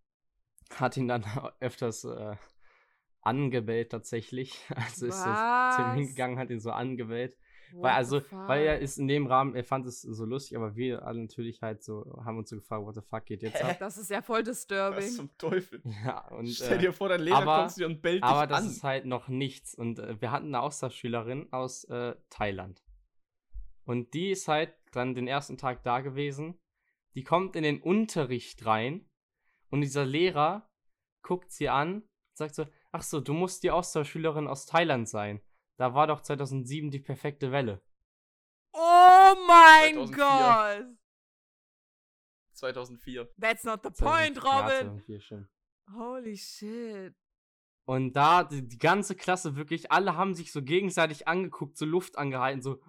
*laughs* hat ihn dann *laughs* öfters äh, angebellt tatsächlich. *laughs* Also ist so zu ihm Was? hingegangen, hat ihn so angebellt. Weil also, weil er ist in dem Rahmen, er fand es so lustig, aber wir alle natürlich halt so, haben uns so gefragt, what the fuck geht jetzt ab? Das ist ja voll Was disturbing. zum Teufel? *laughs* Ja, und Stell äh, dir vor, dein Lehrer aber- kommt zu dir und bellt aber dich das an. ist halt noch nichts. Und äh, wir hatten eine Austauschschülerin aus äh, Thailand. Und die ist halt dann den ersten Tag da gewesen. Die kommt in den Unterricht rein und dieser Lehrer guckt sie an und sagt so, ach so, du musst die Austauschschülerin aus Thailand sein. Da war doch 2007 die perfekte Welle. Oh mein 2004. Gott! 2004. That's not the point, Ja, Robin! 2004 schon. Holy shit. Und da, die, die ganze Klasse wirklich, alle haben sich so gegenseitig angeguckt, so Luft angehalten, so.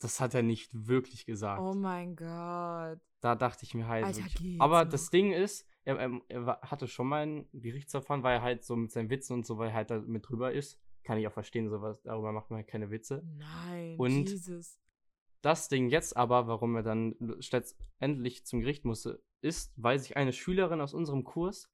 Das hat er nicht wirklich gesagt. Oh mein Gott. Da dachte ich mir halt. Alter, aber noch? das Ding ist, er, er, er hatte schon mal ein Gerichtsverfahren, weil er halt so mit seinen Witzen und so, weil er halt da mit drüber ist. Kann ich auch verstehen, sowas, darüber macht man halt keine Witze. Nein, Und- Jesus. Das Ding jetzt aber, warum er dann letztendlich zum Gericht musste, ist, weil sich eine Schülerin aus unserem Kurs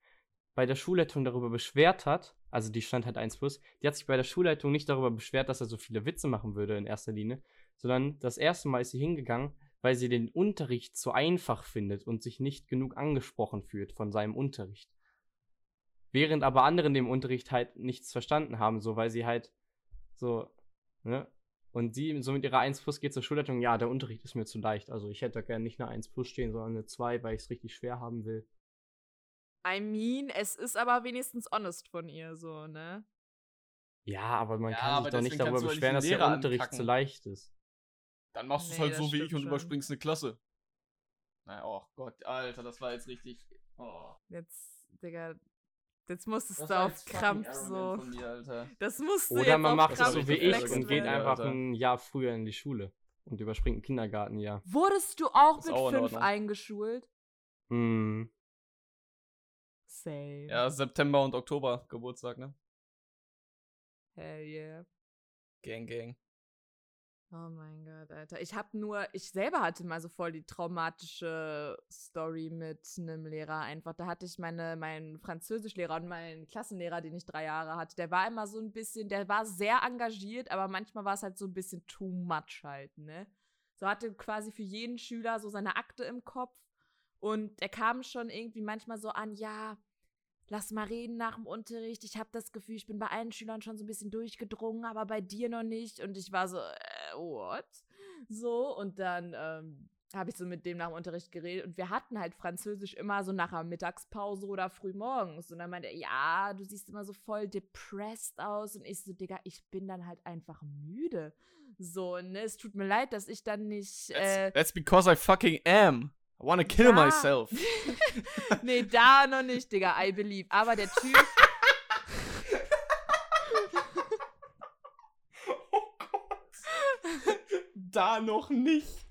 bei der Schulleitung darüber beschwert hat, also die stand halt 1 plus, die hat sich bei der Schulleitung nicht darüber beschwert, dass er so viele Witze machen würde in erster Linie, sondern das erste Mal ist sie hingegangen, weil sie den Unterricht zu einfach findet und sich nicht genug angesprochen fühlt von seinem Unterricht. Während aber andere in dem Unterricht halt nichts verstanden haben, so weil sie halt so, ne? Und sie so mit ihrer 1 plus geht zur Schulleitung, ja, der Unterricht ist mir zu leicht. Also ich hätte da gerne nicht eine 1 plus stehen, sondern eine 2, weil ich es richtig schwer haben will. I mean, es ist aber wenigstens honest von ihr, so, ne? Ja, aber man Ja, kann aber sich doch nicht darüber beschweren, dass der Unterricht ankacken. zu leicht ist. Dann machst du es Nee, halt so wie ich und schon. überspringst eine Klasse. Na, oh Gott, Alter, das war jetzt richtig. Oh. Jetzt, Digga, jetzt musstest Das du auf Krampf so. Alter. Das musst du Oder jetzt man auf macht es so wie ich und geht einfach ein Jahr früher in die Schule und überspringt ein Kindergartenjahr. Wurdest du auch Ist mit auch fünf Ordnung. eingeschult? Hm. Same. Ja, September und Oktober Geburtstag, ne? Hell yeah. Gang, gang. Oh mein Gott, Alter. Ich hab nur, ich selber hatte mal so voll die traumatische Story mit einem Lehrer einfach. Da hatte ich meine, meinen Französischlehrer und meinen Klassenlehrer, den ich drei Jahre hatte. Der war immer so ein bisschen, der war sehr engagiert, aber manchmal war es halt so ein bisschen too much halt, ne? So hatte quasi für jeden Schüler so seine Akte im Kopf. Und er kam schon irgendwie manchmal so an, ja, lass mal reden nach dem Unterricht. Ich habe das Gefühl, ich bin bei allen Schülern schon so ein bisschen durchgedrungen, aber bei dir noch nicht. Und ich war so, äh, what? So, und dann ähm, habe ich so mit dem nach dem Unterricht geredet. Und wir hatten halt Französisch immer so nach der Mittagspause oder früh morgens. Und dann meinte er, ja, du siehst immer so voll depressed aus. Und ich so, Digga, ich bin dann halt einfach müde. So, ne, es tut mir leid, dass ich dann nicht. Äh, That's, that's because I fucking am. I wanna kill Ja. myself. *laughs* nee, da noch nicht, Digga, I believe. Aber der Typ. *laughs* oh Gott. Da noch nicht.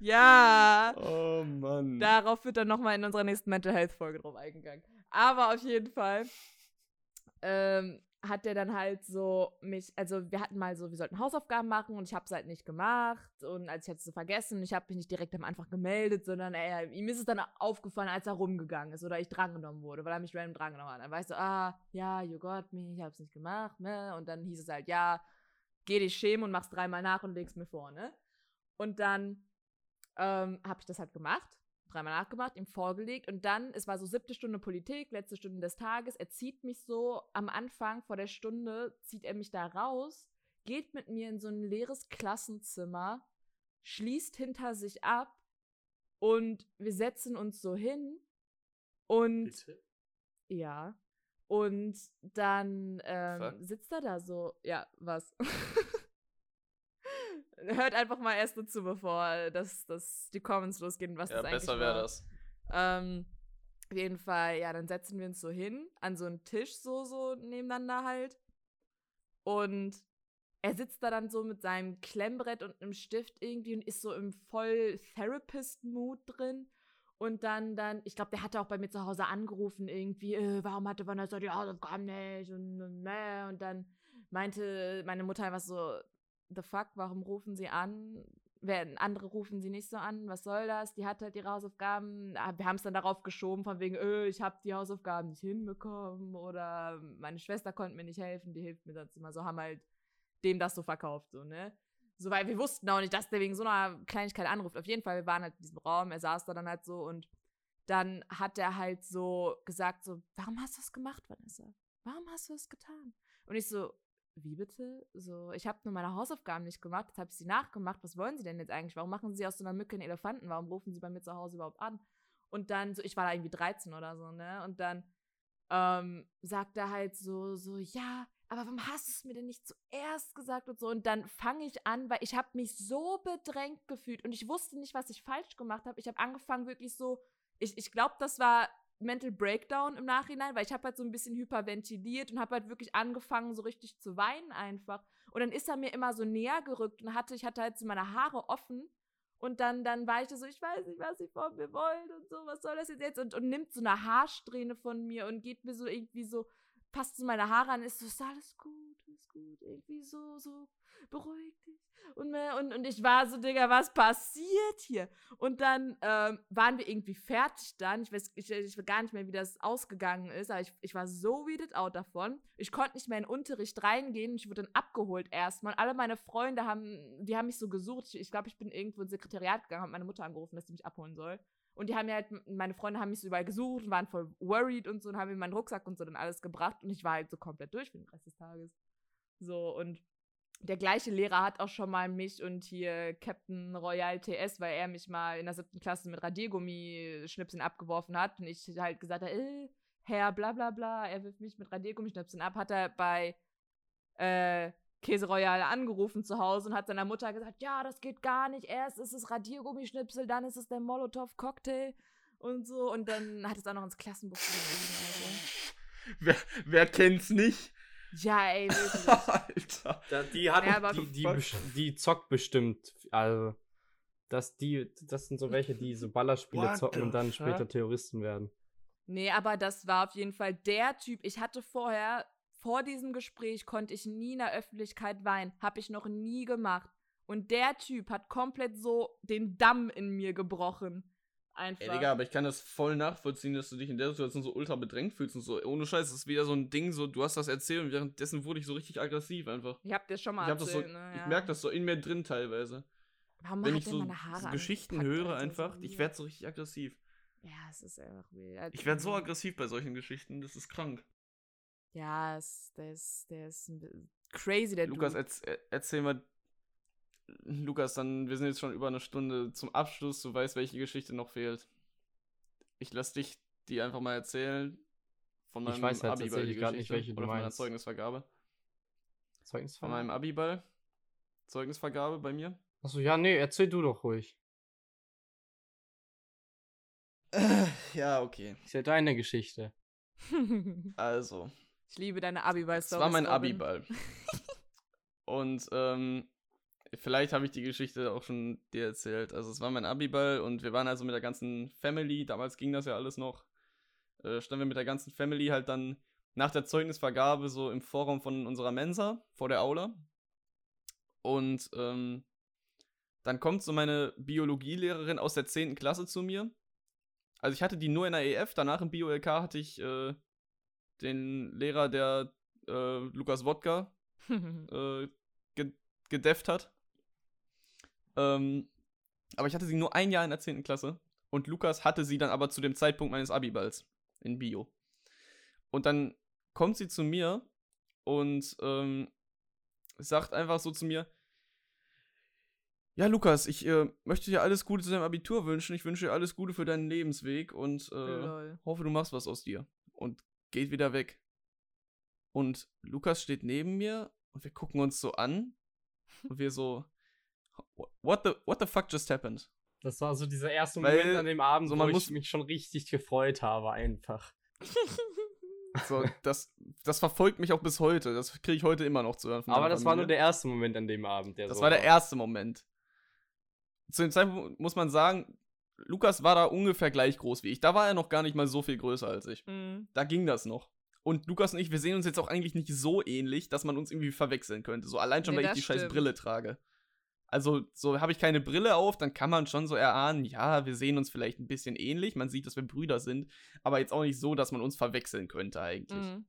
ja. Oh Mann. Darauf wird dann nochmal in unserer nächsten Mental Health Folge drauf eingegangen. Aber auf jeden Fall ähm, hat der dann halt so mich, also wir hatten mal so, wir sollten Hausaufgaben machen und ich habe es halt nicht gemacht und als ich hatte es so vergessen, ich habe mich nicht direkt am Anfang gemeldet, sondern er, ihm ist es dann aufgefallen, als er rumgegangen ist oder ich drangenommen wurde, weil er mich random drangenommen hat. Dann war ich so, ah, ja, you got me, ich habe es nicht gemacht, ne? Und dann hieß es halt, ja, geh dich schämen und mach's dreimal nach und leg's mir vor, ne? Und dann ähm, habe ich das halt gemacht dreimal nachgemacht, ihm vorgelegt und dann, es war so siebte Stunde Politik, letzte Stunde des Tages, er zieht mich so am Anfang vor der Stunde, zieht er mich da raus, geht mit mir in so ein leeres Klassenzimmer, schließt hinter sich ab und wir setzen uns so hin und Bitte? ja und dann ähm, sitzt er da so, ja, was? *laughs* Hört einfach mal erst dazu, bevor das, das die Comments losgehen, was Ja, das eigentlich besser war. wäre das. Ähm, auf jeden Fall, ja, dann setzen wir uns so hin, an so einen Tisch so, so nebeneinander halt. Und er sitzt da dann so mit seinem Klemmbrett und einem Stift irgendwie und ist so im voll Therapist-Mood drin. Und dann, dann, ich glaube, der hatte auch bei mir zu Hause angerufen, irgendwie, äh, warum hatte Vanessa die Hausaufgaben nicht und, und, äh, und dann meinte meine Mutter einfach so, the fuck, warum rufen sie an? Wer, andere rufen sie nicht so an, was soll das? Die hat halt ihre Hausaufgaben. Ah, Wir haben es dann darauf geschoben, von wegen, öh, ich habe die Hausaufgaben nicht hinbekommen oder meine Schwester konnte mir nicht helfen, die hilft mir sonst immer so, haben halt dem das so verkauft, so, ne? So, weil wir wussten auch nicht, dass der wegen so einer Kleinigkeit anruft. Auf jeden Fall, wir waren halt in diesem Raum, er saß da dann halt so und dann hat er halt so gesagt, so, warum hast du das gemacht, Vanessa? Warum hast du das getan? Und ich so, wie bitte? So, ich habe nur meine Hausaufgaben nicht gemacht, jetzt habe ich sie nachgemacht. Was wollen sie denn jetzt eigentlich? Warum machen sie aus so einer Mücke einen Elefanten? Warum rufen sie bei mir zu Hause überhaupt an? Und dann, so, ich war da irgendwie 13 oder so, ne? Und dann ähm, sagt er halt so, so, ja, aber warum hast du es mir denn nicht zuerst gesagt und so? Und dann fange ich an, weil ich habe mich so bedrängt gefühlt und ich wusste nicht, was ich falsch gemacht habe. Ich habe angefangen wirklich so, ich, ich glaube, das war Mental Breakdown im Nachhinein, weil ich habe halt so ein bisschen hyperventiliert und habe halt wirklich angefangen, so richtig zu weinen einfach. Und dann ist er mir immer so näher gerückt und hatte, ich hatte halt so meine Haare offen und dann, dann war ich so, ich weiß nicht, was sie von mir wollen und so, was soll das jetzt jetzt? Und, und nimmt so eine Haarsträhne von mir und geht mir so irgendwie so, passt so meine Haare an, ist so, ist alles gut, ist gut, irgendwie so, so, beruhig dich. Und, und, und ich war so, Digga, was passiert hier? Und dann ähm, waren wir irgendwie fertig dann. Ich weiß, ich, ich weiß gar nicht mehr, wie das ausgegangen ist, aber ich, ich war so weirded out davon. Ich konnte nicht mehr in den Unterricht reingehen. Ich wurde dann abgeholt erstmal. Alle meine Freunde haben, die haben mich so gesucht. Ich, ich glaube, ich bin irgendwo ins Sekretariat gegangen, habe meine Mutter angerufen, dass sie mich abholen soll. Und die haben mir halt, meine Freunde haben mich so überall gesucht und waren voll worried und so und haben mir meinen Rucksack und so dann alles gebracht. Und ich war halt so komplett durch für den Rest des Tages. So, und der gleiche Lehrer hat auch schon mal mich und hier Captain Royal TS, weil er mich mal in der siebten Klasse mit Radiergummischnipsen abgeworfen hat und ich halt gesagt habe, äh, Herr bla bla bla, er wirft mich mit Radiergummischnipsen ab, hat er bei äh, Käse Royal angerufen zu Hause und hat seiner Mutter gesagt, ja, das geht gar nicht, erst ist es Radiergummischnipsel, dann ist es der Molotow-Cocktail und so und dann hat es auch noch ins Klassenbuch geschrieben. Wer, wer kennt's nicht? Ja, ey, wirklich. *laughs* Alter. Da, die hat Ja, aber- die, die, die zockt bestimmt. Also, das, die, das sind so welche, die so Ballerspiele What zocken und dann später? Terroristen werden. Nee, aber das war auf jeden Fall der Typ. Ich hatte vorher, vor diesem Gespräch, konnte ich nie in der Öffentlichkeit weinen. Hab ich noch nie gemacht. Und der Typ hat komplett so den Damm in mir gebrochen. Einfach. Ey, Digga, aber ich kann das voll nachvollziehen, dass du dich in der Situation so ultra bedrängt fühlst und so. Ohne Scheiß, das ist wieder so ein Ding, so, du hast das erzählt und währenddessen wurde ich so richtig aggressiv einfach. ich hab dir schon mal Ich, das so, erzählt, ne? ich Ja. merke das so in mir drin teilweise. Warum Wenn hat ich der so, meine Haare so Geschichten höre einfach, ich werde so richtig aggressiv. Ja, es ist einfach weird. Ich werde so aggressiv bei solchen Geschichten, das ist krank. Ja, es, der ist, der ist crazy, der Lukas, Dude. erz, er- erzähl mal. Lukas, dann, wir sind jetzt schon über eine Stunde zum Abschluss. Du weißt, welche Geschichte noch fehlt. Ich lass dich die einfach mal erzählen. Von Ich meinem weiß halt Abiball, tatsächlich grad nicht, welche du Oder von meiner meinst. Zeugnisvergabe. Von Zeugnisvergabe? meinem Abiball. Zeugnisvergabe bei mir. Achso, ja, nee, erzähl du doch ruhig. ja, okay. Ist ja deine Geschichte. *laughs* Also, ich liebe deine abi es war mein Abiball. *laughs* Und ähm, vielleicht habe ich die Geschichte auch schon dir erzählt. Also es war mein Abiball und wir waren also mit der ganzen Family, damals ging das ja alles noch, äh, standen wir mit der ganzen Family halt dann nach der Zeugnisvergabe so im Vorraum von unserer Mensa, vor der Aula. Und ähm, dann kommt so meine Biologielehrerin aus der 10. Klasse zu mir. Also ich hatte die nur in der EF, danach im Bio-LK hatte ich äh, den Lehrer, der äh, Lukas Wodka *laughs* äh, ge gedefft hat. Ähm, aber ich hatte sie nur ein Jahr in der 10. Klasse. Und Lukas hatte sie dann aber zu dem Zeitpunkt meines Abiballs in Bio. Und dann kommt sie zu mir und ähm, sagt einfach so zu mir, ja, Lukas, ich äh, möchte dir alles Gute zu deinem Abitur wünschen. Ich wünsche dir alles Gute für deinen Lebensweg und äh, hoffe, du machst was aus dir. Und geht wieder weg. Und Lukas steht neben mir und wir gucken uns so an *laughs* und wir so, what the, what the fuck just happened? Das war so dieser erste Weil, Moment an dem Abend, so, wo man ich muss- mich schon richtig gefreut habe, einfach. *laughs* So, das, das verfolgt mich auch bis heute. Das kriege ich heute immer noch zu hören. von Aber das war nur Familie. der erste Moment an dem Abend. Das so war der erste Moment. Zu dem Zeitpunkt muss man sagen, Lukas war da ungefähr gleich groß wie ich. Da war er noch gar nicht mal so viel größer als ich. Mhm. Da ging das noch. Und Lukas und ich, wir sehen uns jetzt auch eigentlich nicht so ähnlich, dass man uns irgendwie verwechseln könnte. So allein schon, Nee, weil ich die scheiß stimmt. Brille trage. Also, so habe ich keine Brille auf, dann kann man schon so erahnen, ja, wir sehen uns vielleicht ein bisschen ähnlich. Man sieht, dass wir Brüder sind, aber jetzt auch nicht so, dass man uns verwechseln könnte eigentlich. Mhm.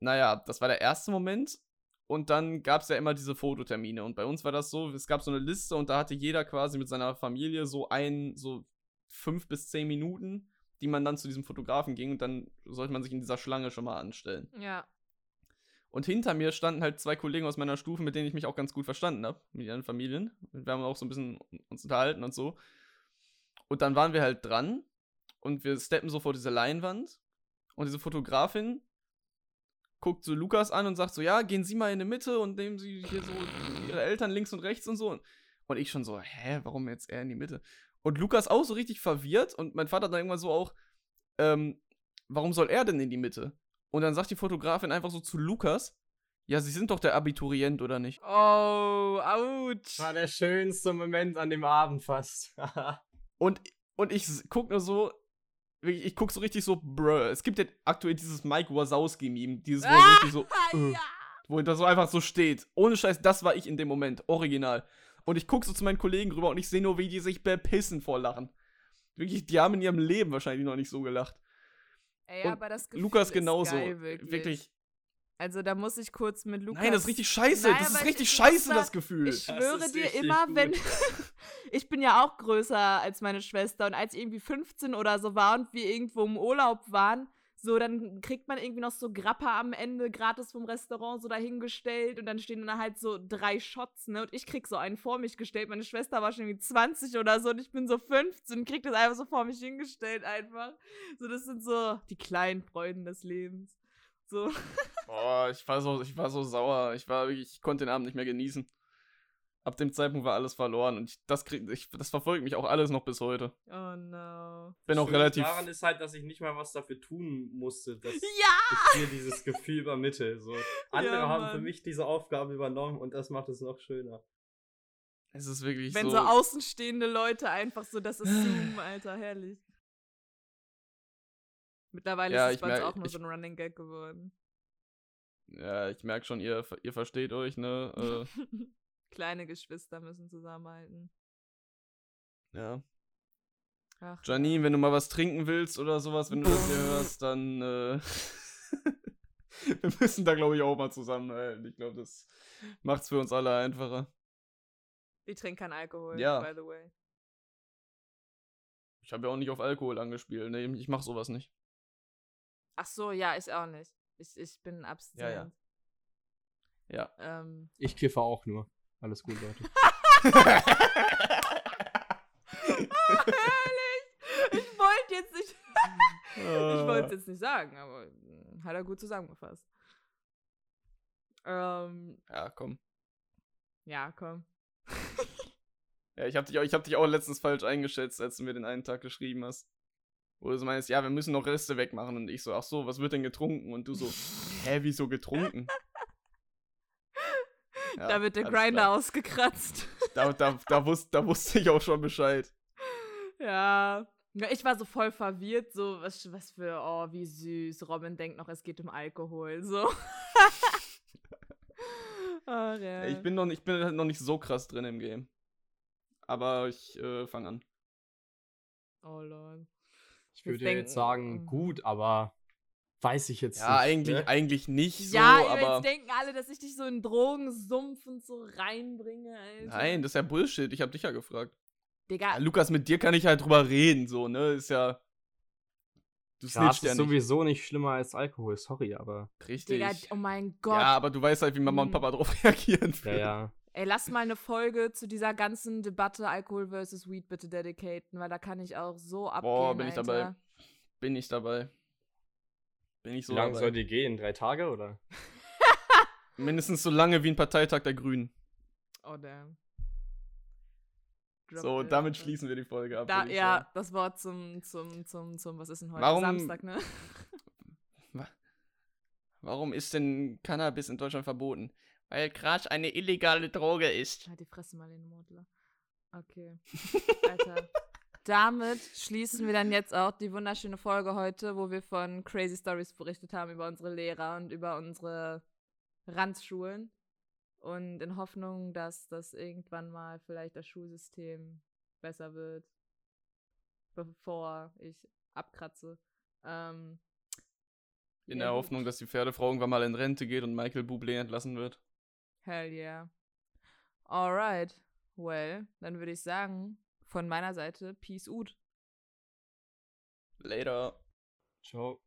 Naja, das war der erste Moment. Und dann gab es ja immer diese Fototermine. Und bei uns war das so, es gab so eine Liste und da hatte jeder quasi mit seiner Familie so ein, so fünf bis zehn Minuten, die man dann zu diesem Fotografen ging und dann sollte man sich in dieser Schlange schon mal anstellen. Ja. Und hinter mir standen halt zwei Kollegen aus meiner Stufe, mit denen ich mich auch ganz gut verstanden habe, mit ihren Familien. Wir haben auch so ein bisschen uns unterhalten und so. Und dann waren wir halt dran und wir steppen so vor diese Leinwand und diese Fotografin guckt so Lukas an und sagt so, ja, gehen Sie mal in die Mitte und nehmen Sie hier so Ihre Eltern links und rechts und so. Und ich schon so, hä, warum jetzt er in die Mitte? Und Lukas auch so richtig verwirrt und mein Vater dann irgendwann so auch, ähm, warum soll er denn in die Mitte? Und dann sagt die Fotografin einfach so zu Lukas, ja, Sie sind doch der Abiturient, oder nicht? Oh, ouch. Das war der schönste Moment an dem Abend fast. *laughs* Und, und ich guck nur so, wirklich, ich guck so richtig so, bruh. Es gibt ja aktuell dieses Mike Wazowski-Meme, dieses, wo er so richtig so, *laughs* Ah, äh, ja. wo das so einfach so steht. Ohne Scheiß, das war ich in dem Moment, original. Und ich guck so zu meinen Kollegen rüber und ich sehe nur, wie die sich bepissen vor Lachen. Wirklich, die haben in ihrem Leben wahrscheinlich noch nicht so gelacht. Ey, Und aber das Gefühl Lukas genauso. Geil, wirklich. wirklich. Also da muss ich kurz mit Lukas. Nein, das ist richtig scheiße. Nein, das ist richtig ich scheiße, das Gefühl. Ich schwöre dir immer, gut. wenn. *laughs* ich bin ja auch größer als meine Schwester und als ich irgendwie 15 oder so war und wir irgendwo im Urlaub waren, so dann kriegt man irgendwie noch so Grappa am Ende gratis vom Restaurant so dahingestellt und dann stehen da halt so drei Shots, ne? Und ich krieg so einen vor mich gestellt. Meine Schwester war schon irgendwie 20 oder so und ich bin so 15 und krieg das einfach so vor mich hingestellt einfach. So, das sind so die kleinen Freuden des Lebens. So. *laughs* Boah, ich war so, ich war so sauer. Ich war wirklich, ich konnte den Abend nicht mehr genießen. Ab dem Zeitpunkt war alles verloren und ich, das krieg, ich, das verfolgt mich auch alles noch bis heute. Oh no. Bin auch relativ. Daran ist halt, dass ich nicht mal was dafür tun musste, dass *laughs* Ja! ich dir dieses Gefühl übermittle. So. *laughs* Andere Ja, haben für mich diese Aufgabe übernommen und das macht es noch schöner. Es ist wirklich Wenn so. so außenstehende Leute einfach so, das ist *sighs* Zoom, Alter, herrlich. Mittlerweile Ja, ist es bei uns auch nur ich- so ein Running Gag geworden. Ja, ich merke schon, ihr, ihr versteht euch, ne? *laughs* Kleine Geschwister müssen zusammenhalten. Äh, ja. Ach, Janine, wenn du mal was trinken willst oder sowas, wenn du das hier hörst, dann. Äh, *laughs* wir müssen da, glaube ich, auch mal zusammenhalten. Ich glaube, das macht's für uns alle einfacher. Ich trinke keinen Alkohol, Ja. by the way. Ich habe ja auch nicht auf Alkohol angespielt. Nee, ich mach sowas nicht. Ach so, ja, ich auch nicht. Ich, ich bin abstinent. Ja. Ähm, Ich kiffe auch nur. Alles gut, Leute. *laughs* Ehrlich? Ich wollte jetzt nicht. *laughs* ich wollte es jetzt nicht sagen, aber mm, hat er gut zusammengefasst. Ähm, Ja, komm. ja, komm. *laughs* Ja, ich habe dich, auch- ich hab dich auch letztens falsch eingeschätzt, als du mir den einen Tag geschrieben hast. Wo du so meinst, ja, wir müssen noch Reste wegmachen. Und ich so, ach so, was wird denn getrunken? Und du so, hä, wieso getrunken? *laughs* Ja, da wird der Grinder klar. ausgekratzt. Da, da, da, wusste, da wusste ich auch schon Bescheid. *laughs* ja. Ich war so voll verwirrt, so, was, was für, oh, wie süß. Robin denkt noch, es geht um Alkohol, so. *laughs* Ach, ja. Ich bin noch, nicht- ich bin halt noch nicht so krass drin im Game. Aber ich äh, fange an. Oh, Lord. Ich würde denken- jetzt sagen, gut, aber weiß ich jetzt Ja, nicht. eigentlich, ne? eigentlich nicht so, ja, aber. jetzt denken alle, dass ich dich so in Drogensumpf und so reinbringe, Alter. Nein, das ist ja Bullshit. Ich hab dich ja gefragt. Digga, Ja, Lukas, mit dir kann ich halt drüber reden, so, ne? Ist ja. Du Gras ja ist nicht. sowieso nicht schlimmer als Alkohol, sorry, aber. Richtig. Digga, oh mein Gott. ja, aber du weißt halt, wie Mama und Hm. Papa drauf *laughs* reagieren. Ja, ja. Ey, lass mal eine Folge zu dieser ganzen Debatte Alkohol versus Weed bitte dedicaten, weil da kann ich auch so abgehen, Boah, bin ich Alter. dabei. Bin ich dabei. Bin ich so Wie lange soll die gehen? Drei Tage oder? *laughs* Mindestens so lange wie ein Parteitag der Grünen. Oh, damn. Drop So, it, damit schließen wir die Folge ab. Da, ich ja, sagen. das Wort zum, zum, zum, zum, was ist denn heute? Warum- Samstag, ne? *laughs* Warum ist denn Cannabis in Deutschland verboten? Weil Gras eine illegale Droge ist. Halt die Fresse mal in den Mordler. Okay. Alter. *laughs* Damit schließen wir dann jetzt auch die wunderschöne Folge heute, wo wir von Crazy Stories berichtet haben über unsere Lehrer und über unsere Randschulen. Und in Hoffnung, dass das irgendwann mal vielleicht das Schulsystem besser wird, bevor ich abkratze. Ähm, In der. Hoffnung, dass die Pferdefrau irgendwann mal in Rente geht und Michael Bublé entlassen wird. Hell yeah. Alright. Well, dann würde ich sagen, von meiner Seite, Peace out. Later. Ciao.